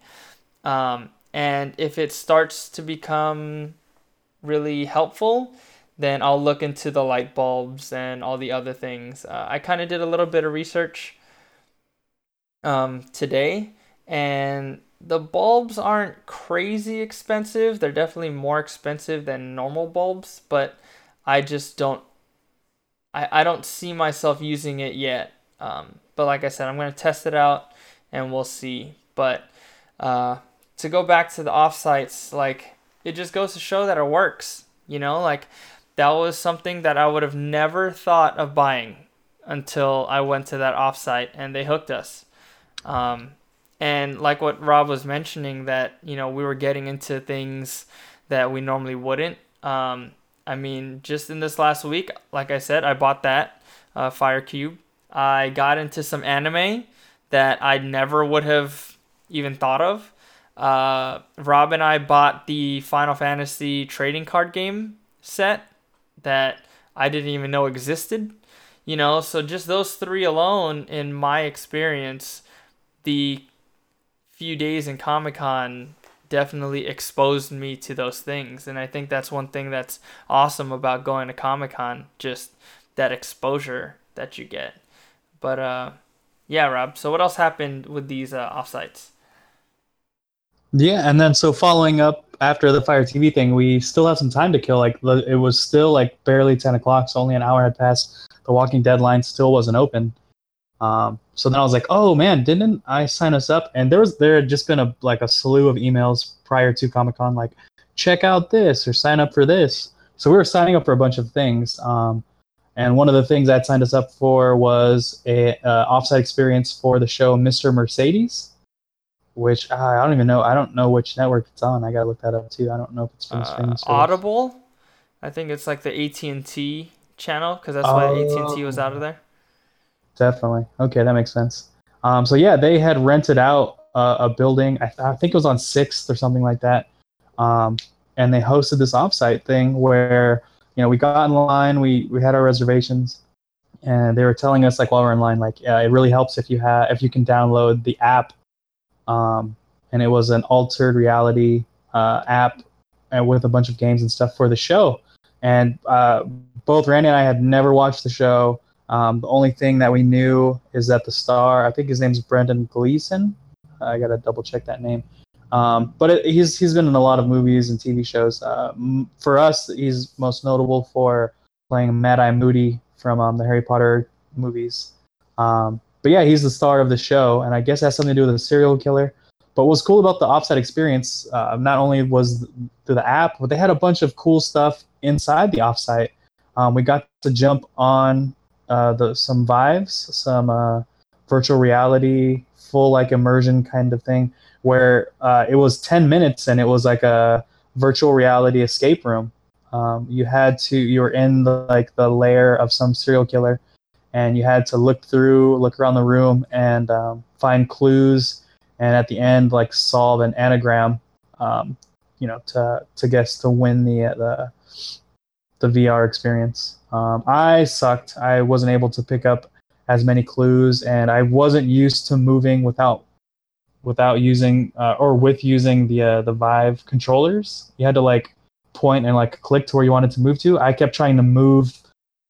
Um, and if it starts to become really helpful, then I'll look into the light bulbs and all the other things. Uh, I kind of did a little bit of research um, today, and the bulbs aren't crazy expensive. They're definitely more expensive than normal bulbs, but I just don't. I, I don't see myself using it yet. Um, but like I said, I'm gonna test it out and we'll see. But uh, to go back to the offsites, like it just goes to show that it works. You know, like that was something that I would have never thought of buying until I went to that offsite and they hooked us. Um, and like what Rob was mentioning, that you know we were getting into things that we normally wouldn't. Um, I mean, just in this last week, like I said, I bought that uh, Fire Cube. I got into some anime that I never would have even thought of. Uh, Rob and I bought the Final Fantasy trading card game set that I didn't even know existed. You know, so just those three alone, in my experience, the few days in Comic Con definitely exposed me to those things. And I think that's one thing that's awesome about going to Comic Con, just that exposure that you get. But uh, yeah, Rob. So what else happened with these uh, offsites?
Yeah, and then so following up after the Fire TV thing, we still have some time to kill. Like it was still like barely ten o'clock, so only an hour had passed. The Walking Dead line still wasn't open. Um, so then I was like, oh man, didn't I sign us up? And there was there had just been a like a slew of emails prior to Comic Con, like check out this or sign up for this. So we were signing up for a bunch of things. Um, and one of the things that signed us up for was a uh, offsite experience for the show Mr. Mercedes which uh, I don't even know. I don't know which network it's on. I gotta look that up too. I don't know if it's from
uh, Audible. I think it's like the AT and T channel because that's why AT and T was out of there.
Definitely. Okay, that makes sense. Um, so yeah, they had rented out uh, a building. I, I, think it was on Sixth or something like that. Um, and they hosted this offsite thing where you know we got in line, we we had our reservations, and they were telling us like while we're in line, like yeah, it really helps if you have if you can download the app um, and it was an altered reality uh, app uh, with a bunch of games and stuff for the show. And uh, both Randy and I had never watched the show. Um, the only thing that we knew is that the star, I think his name's Brendan Gleeson. I gotta double check that name. Um, but it, he's he's been in a lot of movies and TV shows. Uh, for us, he's most notable for playing Mad Eye Moody from um, the Harry Potter movies. Um, but yeah, he's the star of the show, and I guess has something to do with a serial killer. But what's cool about the offsite experience, uh, not only was through the app, but they had a bunch of cool stuff inside the offsite. Um, we got to jump on uh, the some Vives, some uh, virtual reality, full like immersion kind of thing, where uh, it was 10 minutes and it was like a virtual reality escape room. Um, you had to, you were in the, like the lair of some serial killer and you had to look through, look around the room, and um, find clues, and at the end, like solve an anagram, um, you know, to to guess to win the uh, the the VR experience. Um, I sucked. I wasn't able to pick up as many clues, and I wasn't used to moving without without using uh, or with using the uh, the Vive controllers. You had to like point and like click to where you wanted to move to. I kept trying to move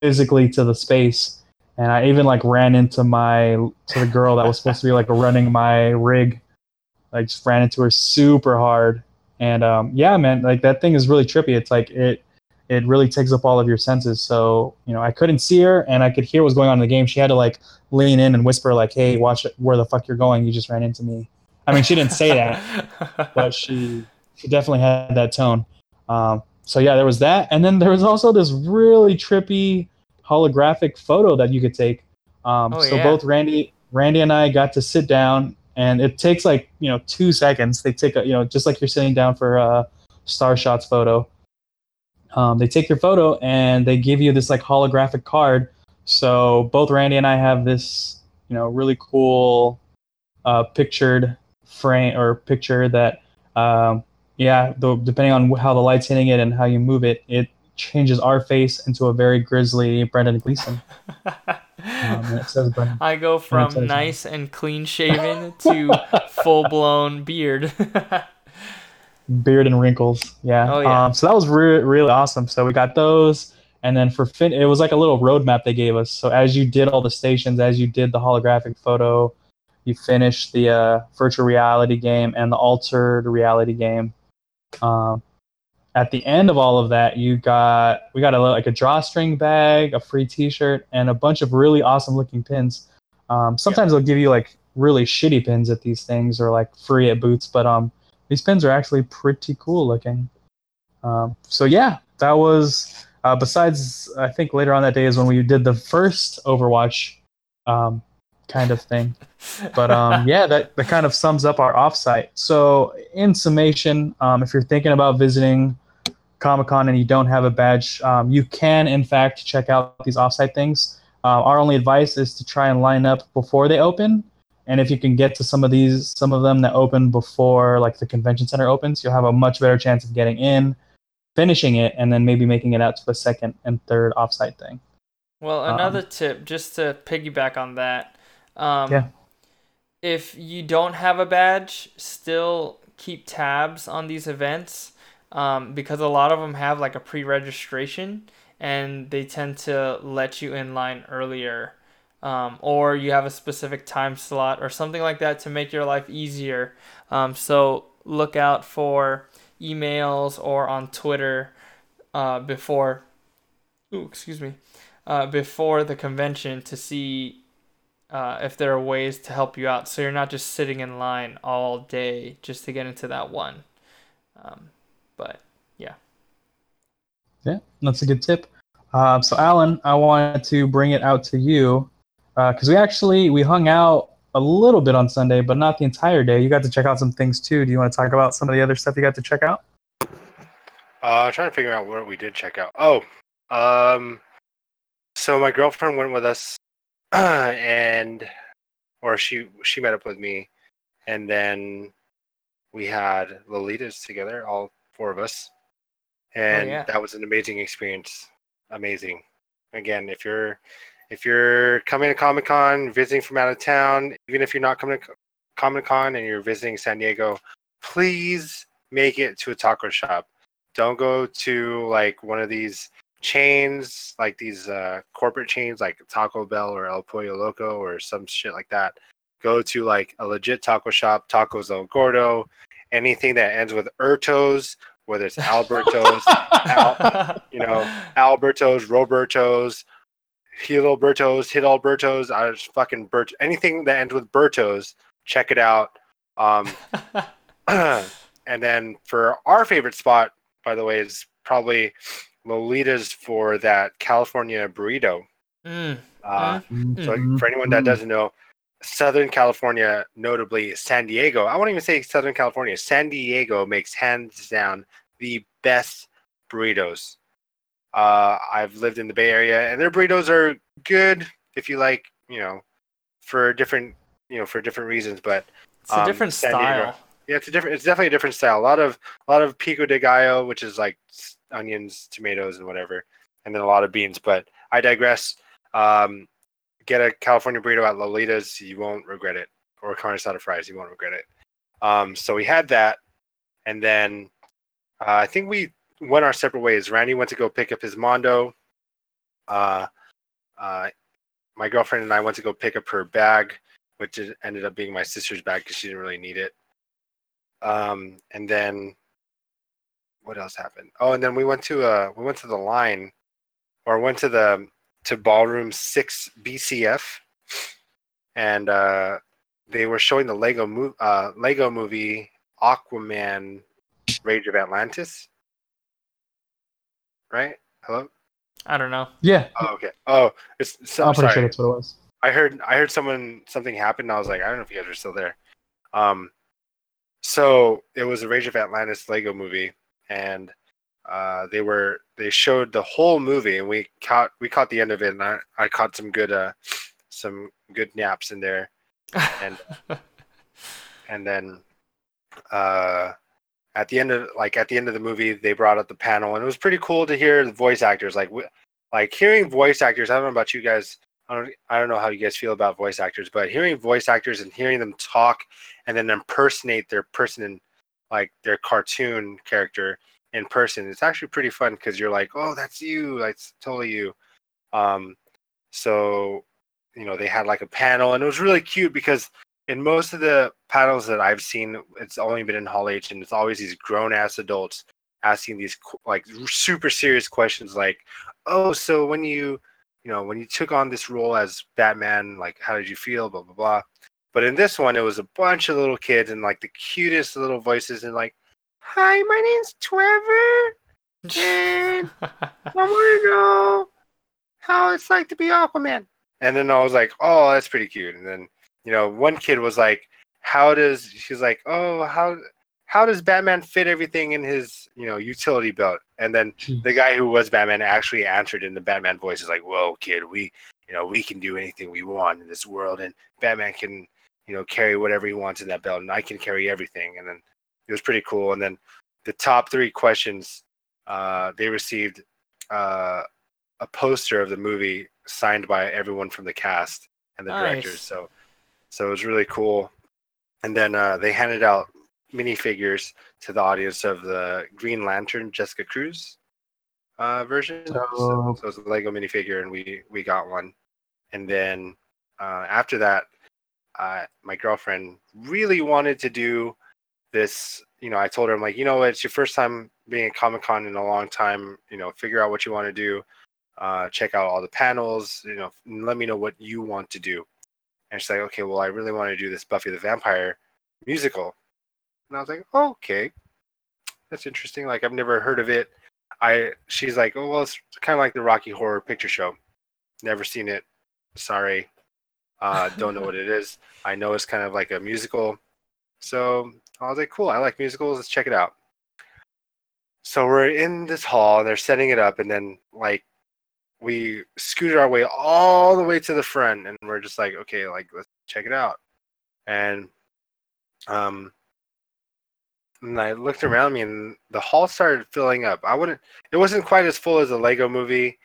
physically to the space and I even like ran into my to the girl that was supposed to be like running my rig. I just ran into her super hard, and um, yeah, man, like that thing is really trippy. It's like it it really takes up all of your senses. So you know, I couldn't see her, and I could hear what was going on in the game. She had to like lean in and whisper like, "Hey, watch where the fuck you're going? You just ran into me." I mean, she didn't say that, but she she definitely had that tone. Um, so yeah, there was that, and then there was also this really trippy holographic photo that you could take. Um, oh, so yeah. both Randy, Randy and I got to sit down, and it takes like you know two seconds. They take a you know just like you're sitting down for a Star Shots photo. Um, they take your photo and they give you this like holographic card. So both Randy and I have this you know really cool uh, pictured frame or picture that um, yeah, the, depending on how the light's hitting it and how you move it, it changes our face into a very grisly Brendan Gleeson.
um, I go from nice and clean shaven to full blown beard.
beard and wrinkles. Yeah.
Oh, yeah.
Um, so that was re- really awesome. So we got those, and then for fin, it was like a little roadmap they gave us. So as you did all the stations, as you did the holographic photo, you finish the uh, virtual reality game and the altered reality game. Um, at the end of all of that, you got we got a like a drawstring bag, a free T-shirt, and a bunch of really awesome looking pins. Um, sometimes they'll give you like really shitty pins at these things or like free at boots, but um, these pins are actually pretty cool looking. Um, so yeah, that was. Uh, besides, I think later on that day is when we did the first Overwatch um, kind of thing. But um, yeah, that, that kind of sums up our offsite. So, in summation, um, if you're thinking about visiting Comic Con and you don't have a badge, um, you can, in fact, check out these offsite things. Uh, our only advice is to try and line up before they open. And if you can get to some of these, some of them that open before like the convention center opens, you'll have a much better chance of getting in, finishing it, and then maybe making it out to the second and third offsite thing.
Well, another um, tip, just to piggyback on that, um,
yeah.
if you don't have a badge, still keep tabs on these events um, because a lot of them have like a pre-registration and they tend to let you in line earlier. Um, or you have a specific time slot or something like that to make your life easier. Um, so look out for emails or on Twitter uh, before, ooh, excuse me, uh, before the convention to see uh, if there are ways to help you out. So you're not just sitting in line all day just to get into that one. Um, but yeah.
Yeah, that's a good tip. Uh, so Alan, I wanted to bring it out to you because uh, we actually we hung out a little bit on Sunday, but not the entire day. You got to check out some things too. Do you want to talk about some of the other stuff you got to check out?
Uh, I'm trying to figure out what we did check out. Oh, um, so my girlfriend went with us, and or she she met up with me, and then we had Lolitas together, all four of us, and oh, yeah. that was an amazing experience. Amazing. Again, if you're if you're coming to Comic Con, visiting from out of town, even if you're not coming to Comic Con and you're visiting San Diego, please make it to a taco shop. Don't go to like one of these chains, like these uh, corporate chains like Taco Bell or El Pollo Loco or some shit like that. Go to like a legit taco shop, Tacos El Gordo, anything that ends with Ertos, whether it's Alberto's, Al, you know, Alberto's, Roberto's, Hidalberto's, Hidalberto's, I was fucking Bert, anything that ends with Berto's, check it out. Um, and then for our favorite spot, by the way, is probably Lolita's for that California burrito.
Mm.
Uh, mm. So for anyone that doesn't know, Southern California, notably San Diego, I won't even say Southern California, San Diego makes hands down the best burritos. Uh, I've lived in the Bay Area, and their burritos are good if you like, you know, for different, you know, for different reasons. But
it's a um, different San style. Diego,
yeah, it's a different. It's definitely a different style. A lot of a lot of pico de gallo, which is like onions, tomatoes, and whatever, and then a lot of beans. But I digress. Um, get a California burrito at Lolita's, you won't regret it, or carne asada fries, you won't regret it. Um, so we had that, and then uh, I think we went our separate ways. Randy went to go pick up his Mondo. Uh, uh, my girlfriend and I went to go pick up her bag, which ended up being my sister's bag because she didn't really need it. Um, and then what else happened? Oh, and then we went to uh we went to the line, or went to the to ballroom six BCF, and uh, they were showing the Lego mo- uh, Lego movie Aquaman, Rage of Atlantis. Right? Hello.
I don't know.
Yeah.
Oh, okay. Oh, it's. So,
I'm pretty sure that's what it was.
I heard. I heard someone something happened. I was like, I don't know if you guys are still there. Um, so it was a Rage of Atlantis Lego movie, and uh, they were they showed the whole movie, and we caught we caught the end of it, and I, I caught some good uh some good naps in there, and and then uh at the end of like at the end of the movie they brought up the panel and it was pretty cool to hear the voice actors like like hearing voice actors i don't know about you guys I don't, I don't know how you guys feel about voice actors but hearing voice actors and hearing them talk and then impersonate their person like their cartoon character in person. It's actually pretty fun because you're like, oh, that's you, that's totally you. Um, so you know they had like a panel, and it was really cute because in most of the panels that I've seen, it's only been in Hall H, and it's always these grown ass adults asking these like super serious questions, like, oh, so when you you know when you took on this role as Batman, like how did you feel, blah blah blah. But in this one, it was a bunch of little kids and like the cutest little voices and like, "Hi, my name's Trevor, and I want to know how it's like to be Aquaman." And then I was like, "Oh, that's pretty cute." And then you know, one kid was like, "How does?" She's like, "Oh, how how does Batman fit everything in his you know utility belt?" And then hmm. the guy who was Batman actually answered in the Batman voice, "Is like, whoa, kid, we." You know, we can do anything we want in this world, and Batman can you know, carry whatever he wants in that belt, and I can carry everything. And then it was pretty cool. And then the top three questions, uh, they received uh, a poster of the movie signed by everyone from the cast and the nice. directors. So, so it was really cool. And then uh, they handed out minifigures to the audience of the Green Lantern Jessica Cruz uh, version. So, so, so it was a Lego minifigure, and we we got one. And then uh, after that, uh, my girlfriend really wanted to do this. You know, I told her, I'm like, you know, it's your first time being at Comic Con in a long time. You know, figure out what you want to do. Uh, check out all the panels. You know, let me know what you want to do. And she's like, okay, well, I really want to do this Buffy the Vampire musical. And I was like, oh, okay, that's interesting. Like, I've never heard of it. I she's like, oh well, it's kind of like the Rocky Horror Picture Show. Never seen it. Sorry, uh, don't know what it is. I know it's kind of like a musical. So I was like, cool, I like musicals. Let's check it out. So we're in this hall and they're setting it up, and then like we scooted our way all the way to the front, and we're just like, okay, like let's check it out. And um, and I looked around me, and the hall started filling up. I wouldn't. It wasn't quite as full as a Lego Movie,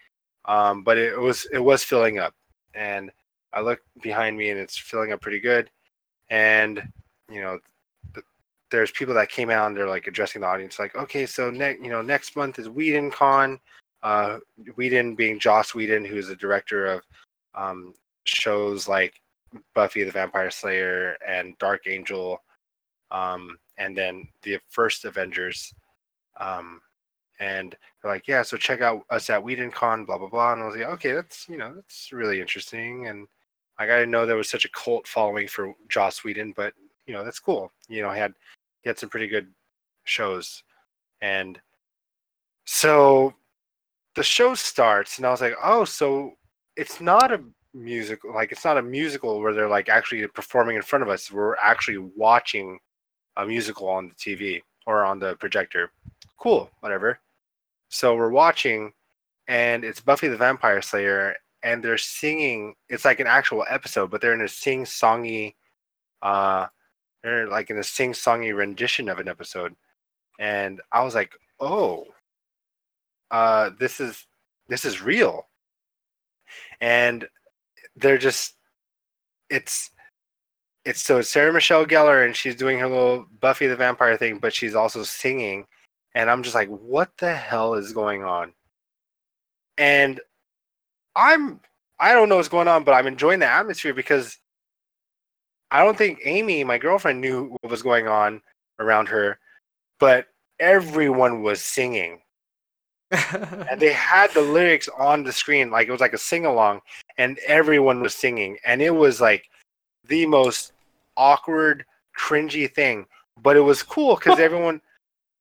um, but it was it was filling up, and I look behind me and it's filling up pretty good. And you know, there's people that came out and they're like addressing the audience, like, okay, so next, you know, next month is Whedon Con. Uh, Whedon being Joss Whedon, who's the director of um, shows like Buffy the Vampire Slayer and Dark Angel, um, and then the first Avengers. Um, and they're like, yeah, so check out us at Whedon Con, blah blah blah. And I was like, okay, that's you know, that's really interesting. And like I didn't know there was such a cult following for Joss Whedon, but you know that's cool. You know, he had he had some pretty good shows, and so the show starts, and I was like, oh, so it's not a musical, like it's not a musical where they're like actually performing in front of us. We're actually watching a musical on the TV or on the projector. Cool, whatever. So we're watching, and it's Buffy the Vampire Slayer, and they're singing. It's like an actual episode, but they're in a sing-songy, uh, they're like in a sing-songy rendition of an episode, and I was like, oh, uh, this is this is real, and they're just, it's. It's so Sarah Michelle Gellar and she's doing her little Buffy the Vampire thing, but she's also singing, and I'm just like, what the hell is going on? And I'm I don't know what's going on, but I'm enjoying the atmosphere because I don't think Amy, my girlfriend, knew what was going on around her, but everyone was singing. and they had the lyrics on the screen, like it was like a sing along, and everyone was singing. And it was like the most awkward, cringy thing. But it was cool because everyone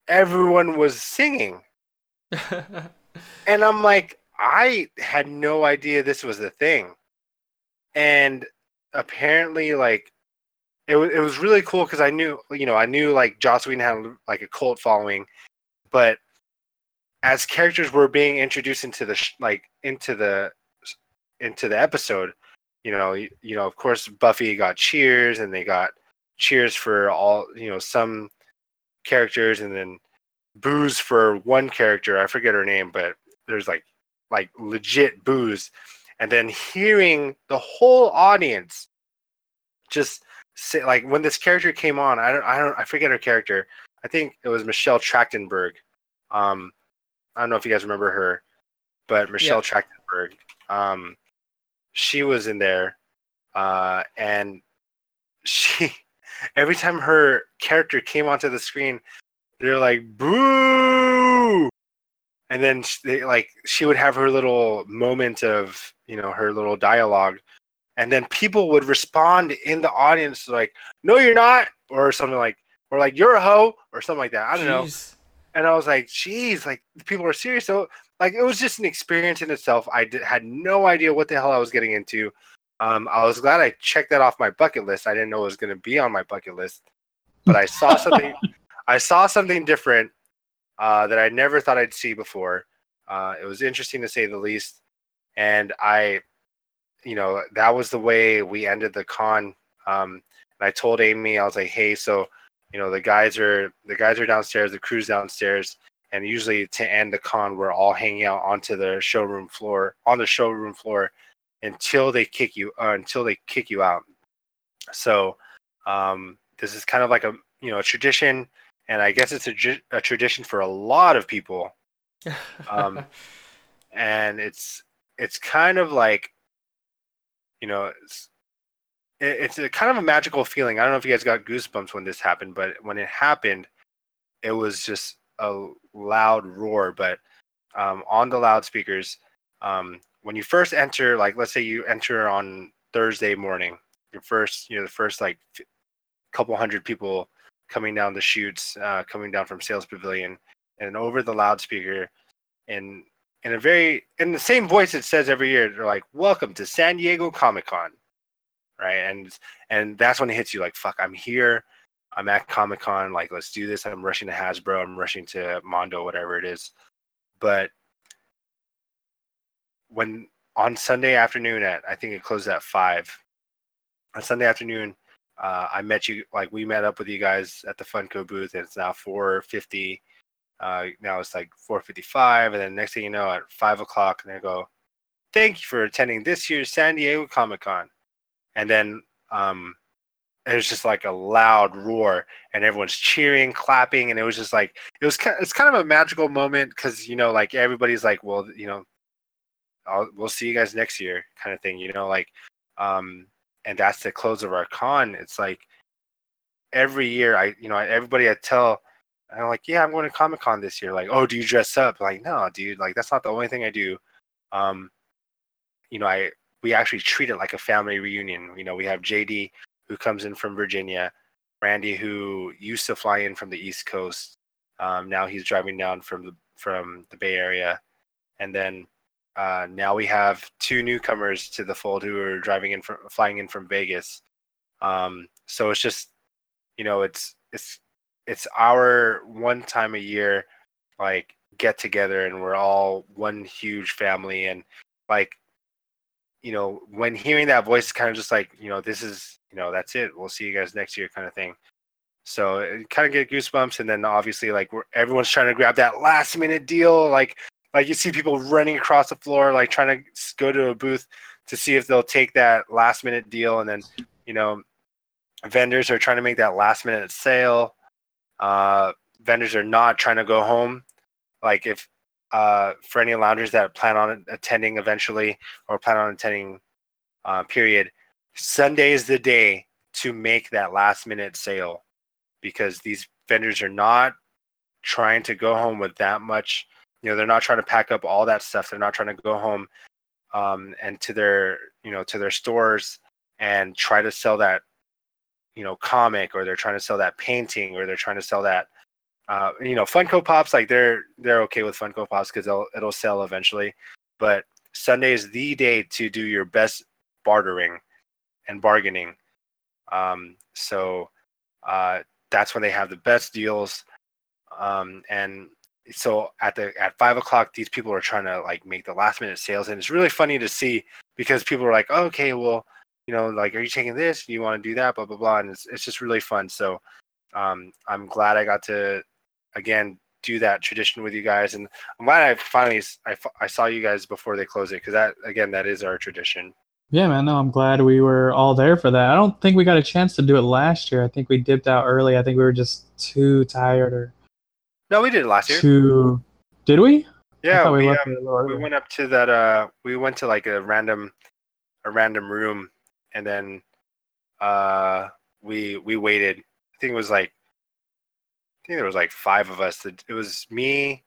everyone was singing. and I'm like, I had no idea this was a thing. And apparently, like, it was it was really cool because I knew, you know, I knew like Joss Whedon had like a cult following, but as characters were being introduced into the sh- like into the into the episode, you know, you, you know, of course, Buffy got cheers, and they got cheers for all, you know, some characters, and then boos for one character. I forget her name, but there's like like legit boos and then hearing the whole audience just say like when this character came on i don't i don't i forget her character I think it was Michelle Trachtenberg. Um, I don't know if you guys remember her, but Michelle yeah. Trachtenberg. Um, she was in there, uh, and she every time her character came onto the screen, they're like boo, and then they like she would have her little moment of you know her little dialogue, and then people would respond in the audience like, "No, you're not," or something like, or like, "You're a hoe," or something like that. I don't Jeez. know. And I was like, "Geez, like people are serious." So like it was just an experience in itself. I did, had no idea what the hell I was getting into. Um, I was glad I checked that off my bucket list. I didn't know it was going to be on my bucket list, but I saw something. I saw something different uh, that I never thought I'd see before. Uh, it was interesting to say the least, and I, you know, that was the way we ended the con. Um, and I told Amy, I was like, "Hey, so, you know, the guys are the guys are downstairs, the crew's downstairs, and usually to end the con, we're all hanging out onto the showroom floor, on the showroom floor, until they kick you, uh, until they kick you out. So, um, this is kind of like a you know a tradition and I guess it's a, a tradition for a lot of people. Um, and it's it's kind of like, you know, it's it's a kind of a magical feeling. I don't know if you guys got goosebumps when this happened, but when it happened, it was just a loud roar. But um, on the loudspeakers, um, when you first enter, like let's say you enter on Thursday morning, your first, you know, the first like couple hundred people coming down the chutes, uh, coming down from Sails Pavilion, and over the loudspeaker, and in a very in the same voice it says every year, they're like, "Welcome to San Diego Comic Con," right? And and that's when it hits you like, "Fuck, I'm here." I'm at Comic Con, like let's do this. I'm rushing to Hasbro, I'm rushing to Mondo, whatever it is. But when on Sunday afternoon at I think it closed at five. On Sunday afternoon, uh, I met you like we met up with you guys at the Funko booth, and it's now 4:50. Uh, now it's like 4:55, and then next thing you know, at five o'clock, and they go, "Thank you for attending this year's San Diego Comic Con," and then um, it was just like a loud roar, and everyone's cheering, clapping, and it was just like it was kind. Of, it's kind of a magical moment because you know, like everybody's like, "Well, you know, I'll, we'll see you guys next year," kind of thing. You know, like um, and that's the close of our con. It's like every year I, you know, everybody I tell, I'm like, yeah, I'm going to Comic Con this year. Like, oh, do you dress up? Like, no, dude, like that's not the only thing I do. Um, you know, I we actually treat it like a family reunion. You know, we have JD who comes in from Virginia, Randy who used to fly in from the East Coast. Um, now he's driving down from the from the Bay Area, and then uh, now we have two newcomers to the fold who are driving in from flying in from Vegas. Um, so it's just, you know, it's it's it's our one time a year like get together and we're all one huge family. And like you know when hearing that voice kind of just like you know this is you know that's it. We'll see you guys next year kind of thing. So it kind of get goosebumps. And then obviously like we're everyone's trying to grab that last minute deal. Like like you see people running across the floor, like trying to go to a booth to see if they'll take that last minute deal, and then you know, vendors are trying to make that last minute sale. Uh, vendors are not trying to go home. Like if uh, for any loungers that plan on attending eventually or plan on attending, uh, period, Sunday is the day to make that last minute sale because these vendors are not trying to go home with that much you know they're not trying to pack up all that stuff. They're not trying to go home um, and to their you know to their stores and try to sell that you know comic or they're trying to sell that painting or they're trying to sell that uh, you know funko pops like they're they're okay with funko pops because it'll sell eventually. But sunday is the day to do your best bartering and bargaining. Um, so uh, that's when they have the best deals um, and so at the at five o'clock these people are trying to like make the last minute sales and it's really funny to see because people are like oh, okay well you know like are you taking this do you want to do that blah blah blah and it's, it's just really fun so um, i'm glad i got to again do that tradition with you guys and i'm glad i finally i, I saw you guys before they close it because that again that is our tradition
Yeah, man. No, I'm glad we were all there for that. I don't think we got a chance to do it last year. I think we dipped out early. I think we were just too tired or
No, we did it last year.
too. Did we?
Yeah,
thought
we, um,
it a little
we went up to that. Uh, we went to like a random, a random room, and then, uh, we we waited. I think it was like, I think there was like five of us. That it was me.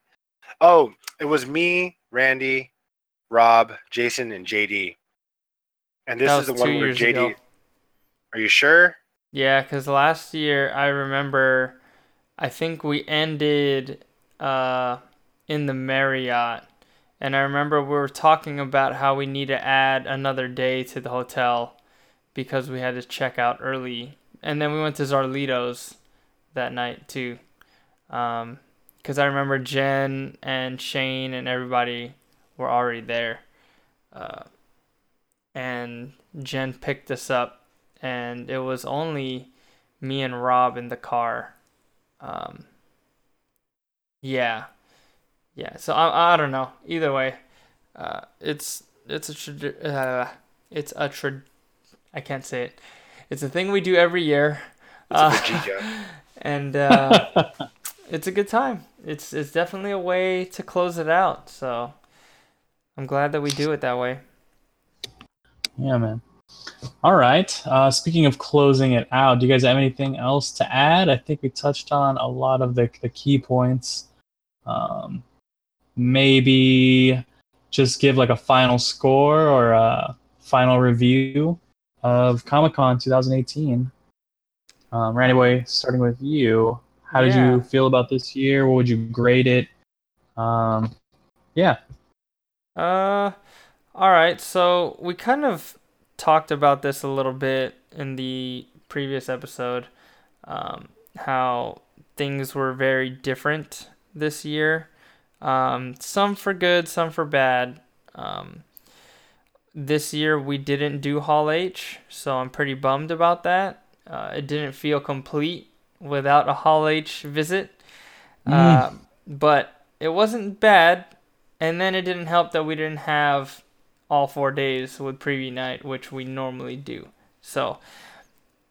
Oh, it was me, Randy, Rob, Jason, and JD. And this is the one where JD.
ago.
Are you sure?
Yeah, because last year I remember, I think we ended uh, in the Marriott, and I remember we were talking about how we need to add another day to the hotel because we had to check out early, and then we went to Zarlitos that night too, because I remember Jen and Shane and everybody were already there, uh, and Jen picked us up and it was only me and Rob in the car. Um, yeah, yeah. So I, I don't know. Either way, uh, it's it's a trad- uh, it's a trad. I can't say it. It's a thing we do every year,
It's
Uh,
a
and uh, it's a good time. It's it's definitely a way to close it out. So I'm glad that we do it that way.
Yeah, man. All right. Uh, speaking of closing it out, do you guys have anything else to add? I think we touched on a lot of the the key points. Um, maybe just give like a final score or a final review of Comic Con 2018. Um, Randy Boy, starting with you, how did
Yeah.
you feel about this year? What would you grade it? Um, yeah.
Uh, all right. So we kind of talked about this a little bit in the previous episode. Um, how things were very different this year. Um, some for good, some for bad. Um, this year we didn't do Hall H, so I'm pretty bummed about that. Uh, it didn't feel complete without a Hall H visit.
Mm.
Uh, but it wasn't bad. And then it didn't help that we didn't have all four days with preview night, which we normally do. So,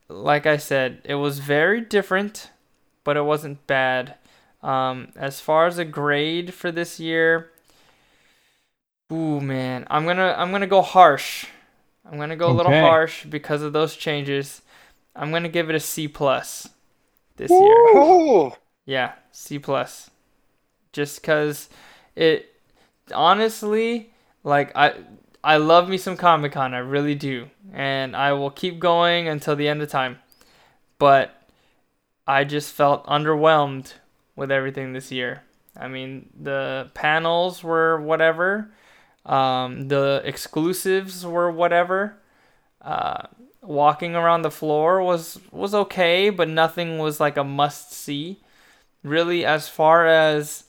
like I said, it was very different, but it wasn't bad. Um, as far as a grade for this year, ooh man, I'm gonna I'm gonna go harsh. I'm gonna go a little harsh because of those changes. I'm gonna give it a C plus this year.
Oh,
Yeah, C plus. Just cause it honestly, like I I love me some Comic Con, I really do. And I will keep going until the end of time. But I just felt underwhelmed with everything this year. I mean, the panels were whatever. Um, the exclusives were whatever. Uh, walking around the floor was was okay, but nothing was like a must see really as far as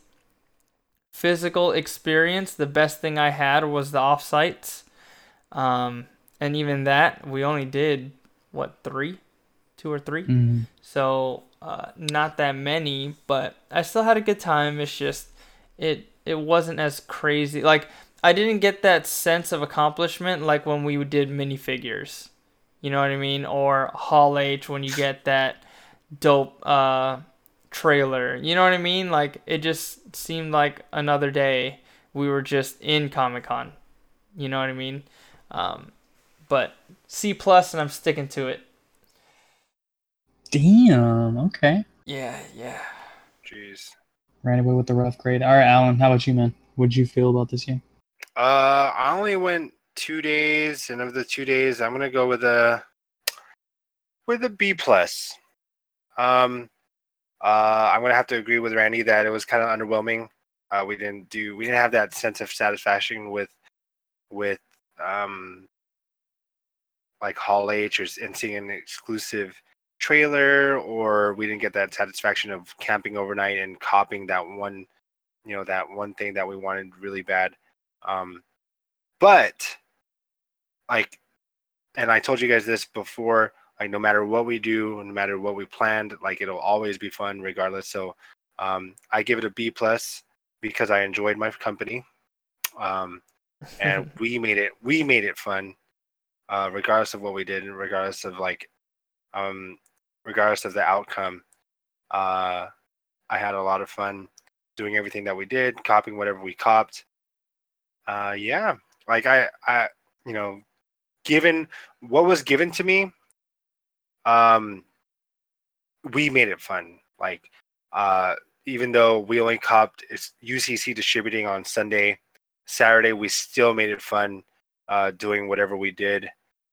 physical experience the best thing i had was the offsites. Um, and even that we only did what three? Two or three?
Mm.
so uh, not that many but i still had a good time. It's just it it wasn't as crazy. Like i didn't get that sense of accomplishment like when we did minifigures. You know what i mean? Or hall h when you get that dope uh trailer. You know what I mean? Like it just seemed like another day we were just in Comic Con. You know what I mean? Um, but C plus, and I'm sticking to it.
Damn. Okay.
Yeah, yeah.
jeez.
Randy away with the rough grade. All right, Alan, how about you, man? What'd you feel about this year?
Uh, I only went two days, and of the two days, I'm gonna go with a with a B plus. Um, uh, I'm gonna have to agree with Randy that it was kind of underwhelming. Uh, we didn't do we didn't have that sense of satisfaction with with um like Hall H or and seeing an exclusive trailer, or we didn't get that satisfaction of camping overnight and copying that one, you know, that one thing that we wanted really bad. Um, but like, and I told you guys this before. Like, no matter what we do, no matter what we planned, like it'll always be fun, regardless. So, um, I give it a B plus because I enjoyed my company, um, and we made it. We made it fun. uh, regardless of what we did, and regardless of like, um, regardless of the outcome. Uh, I had a lot of fun doing everything that we did, copying whatever we copped. Uh, yeah, like I, I, you know, given what was given to me, um, we made it fun. Like, uh, even though we only copped it's UCC distributing on Sunday, Saturday we still made it fun, uh, doing whatever we did.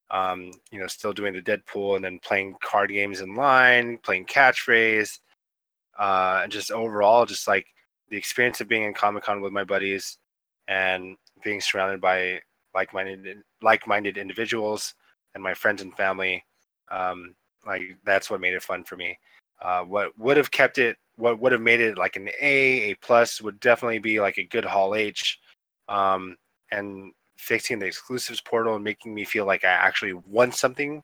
Um, you know, still doing the Deadpool and then playing card games in line, playing catchphrase, uh, and just overall, just like the experience of being in Comic Con with my buddies and being surrounded by like-minded like-minded individuals and my friends and family. Um, like that's what made it fun for me. Uh, what would have kept it, what would have made it like an A, A plus, would definitely be like a good Hall H, um, and fixing the exclusives portal and making me feel like I actually won something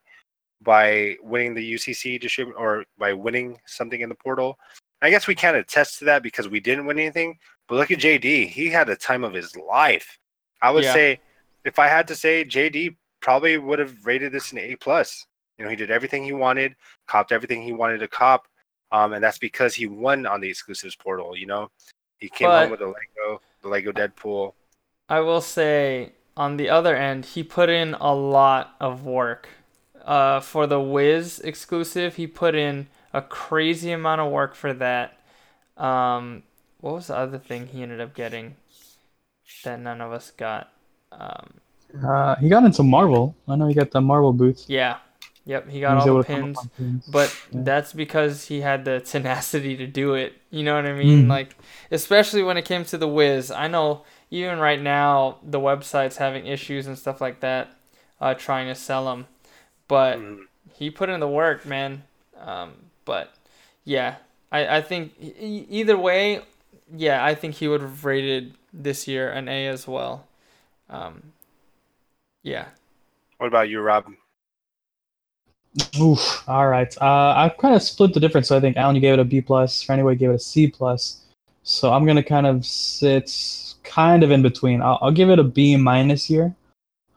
by winning the UCC distribute or by winning something in the portal. I guess we can't attest to that because we didn't win anything. But look at JD; he had the time of his life. I would
Yeah.
say, if I had to say, JD probably would have rated this an A plus. You know, he did everything he wanted, copped everything he wanted to cop, um, and that's because he won on the exclusives portal. You know, he came
But-
home with a Lego, the Lego Deadpool.
I will say on the other end, he put in a lot of work. Uh, for the Wiz exclusive, he put in a crazy amount of work for that. Um, what was the other thing he ended up getting that none of us got? Um,
Uh, he got into Marvel. I know he got the Marvel booth.
yeah, yep, he
He
got
was
all
able
the pins.
pins.
But
Yeah.
that's because he had the tenacity to do it. You know what I mean?
Mhm.
Like, especially when it came to the Wiz. I know even right now the website's having issues and stuff like that, uh, trying to sell him, But
Mhm.
he put in the work, man. Um, but yeah, I, I think e- either way, yeah, I think he would have rated this year an A as well. Um, yeah.
What about you, Rob?
Oof. All right. Uh, I've kind of split the difference. So I think Alan, you gave it a B plus. Anyway, gave it a C plus. So I'm gonna kind of sit kind of in between. I'll, I'll give it a B minus here.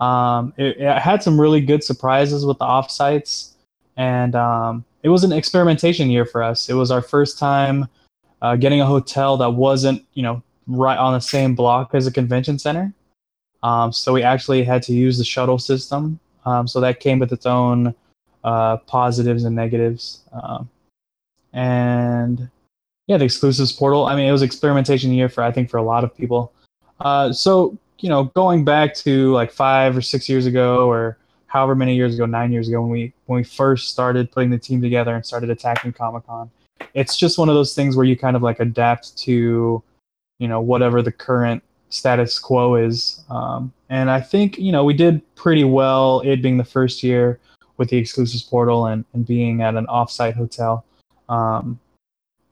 Um, it, it had some really good surprises with the offsites, and um, it was an experimentation year for us. It was our first time uh, getting a hotel that wasn't, you know, right on the same block as a convention center. Um, so we actually had to use the shuttle system. Um, so that came with its own uh, positives and negatives. Um, and yeah, the exclusives portal. I mean, it was experimentation year for I think for a lot of people. Uh, so you know, going back to like five or six years ago, or however many years ago, nine years ago, when we when we first started putting the team together and started attacking Comic Con, it's just one of those things where you kind of like adapt to, you know, whatever the current status quo is. Um, and I think you know we did pretty well. It being the first year with the exclusives portal and, and being at an offsite hotel. Um,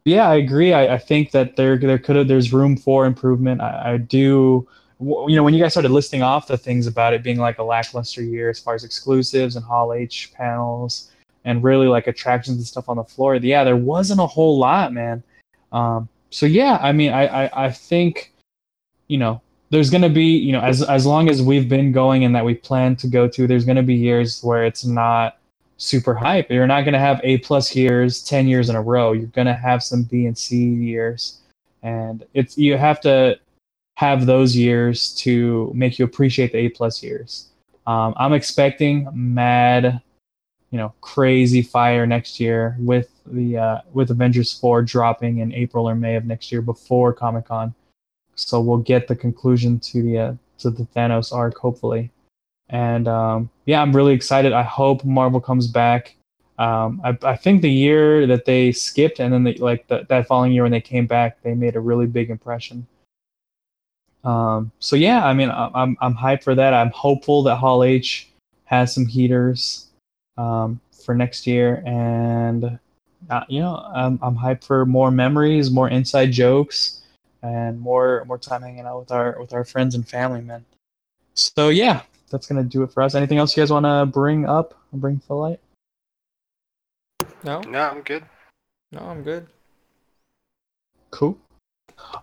yeah, I agree. I, I think that there there could have there's room for improvement. I, I do. You know, when you guys started listing off the things about it being like a lackluster year as far as exclusives and Hall H panels and really like attractions and stuff on the floor, yeah, there wasn't a whole lot, man. Um, so yeah, I mean, I, I I think, you know, there's gonna be you know as as long as we've been going and that we plan to go to, there's gonna be years where it's not super hype. You're not gonna have A plus years ten years in a row. You're gonna have some B and C years, and it's you have to have those years to make you appreciate the A plus years. Um, I'm expecting mad, you know, crazy fire next year with the uh, with Avengers four dropping in April or May of next year before Comic Con. So we'll get the conclusion to the uh, to the Thanos arc hopefully, and um, yeah, I'm really excited. I hope Marvel comes back. Um, I, I think the year that they skipped and then they, like the, that following year when they came back, they made a really big impression. Um, so yeah, I mean, I- I'm I'm hyped for that. I'm hopeful that Hall H has some heaters um, for next year, and uh, you know, I'm I'm hyped for more memories, more inside jokes, and more more time hanging out with our with our friends and family, man. So yeah, that's gonna do it for us. Anything else you guys want to bring up? Bring to light?
No,
No, I'm good.
no, I'm good.
Cool.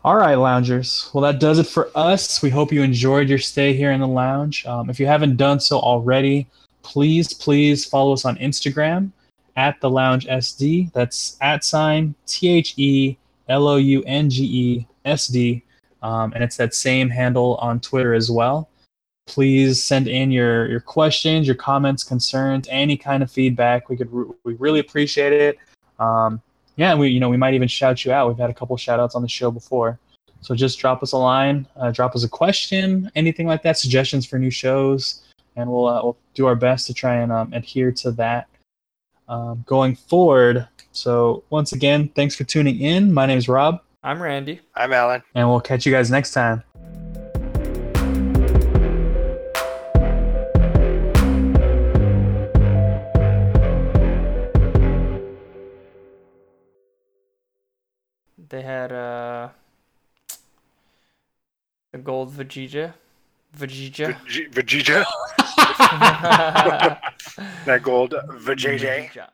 All right, loungers. Well, that does it for us. We hope you enjoyed your stay here in the lounge. Um, if you haven't done so already, please, please follow us on Instagram at the Lounge SD. That's at sign T H E L O U N G E S D. Um, and it's that same handle on Twitter as well. Please send in your, your questions, your comments, concerns, any kind of feedback. We could we really appreciate it. Um, yeah, we you know we might even shout you out. We've had a couple shout outs on the show before. So just drop us a line, uh, drop us a question, anything like that, suggestions for new shows, and we'll uh, we'll do our best to try and um, adhere to that um, going forward. So once again, thanks for tuning in. My name is Rob.
I'm Randy.
I'm Alan.
And we'll catch you guys next time.
They had uh the gold Vegeta. Vegeta.
Vegeta. that gold Vegeta.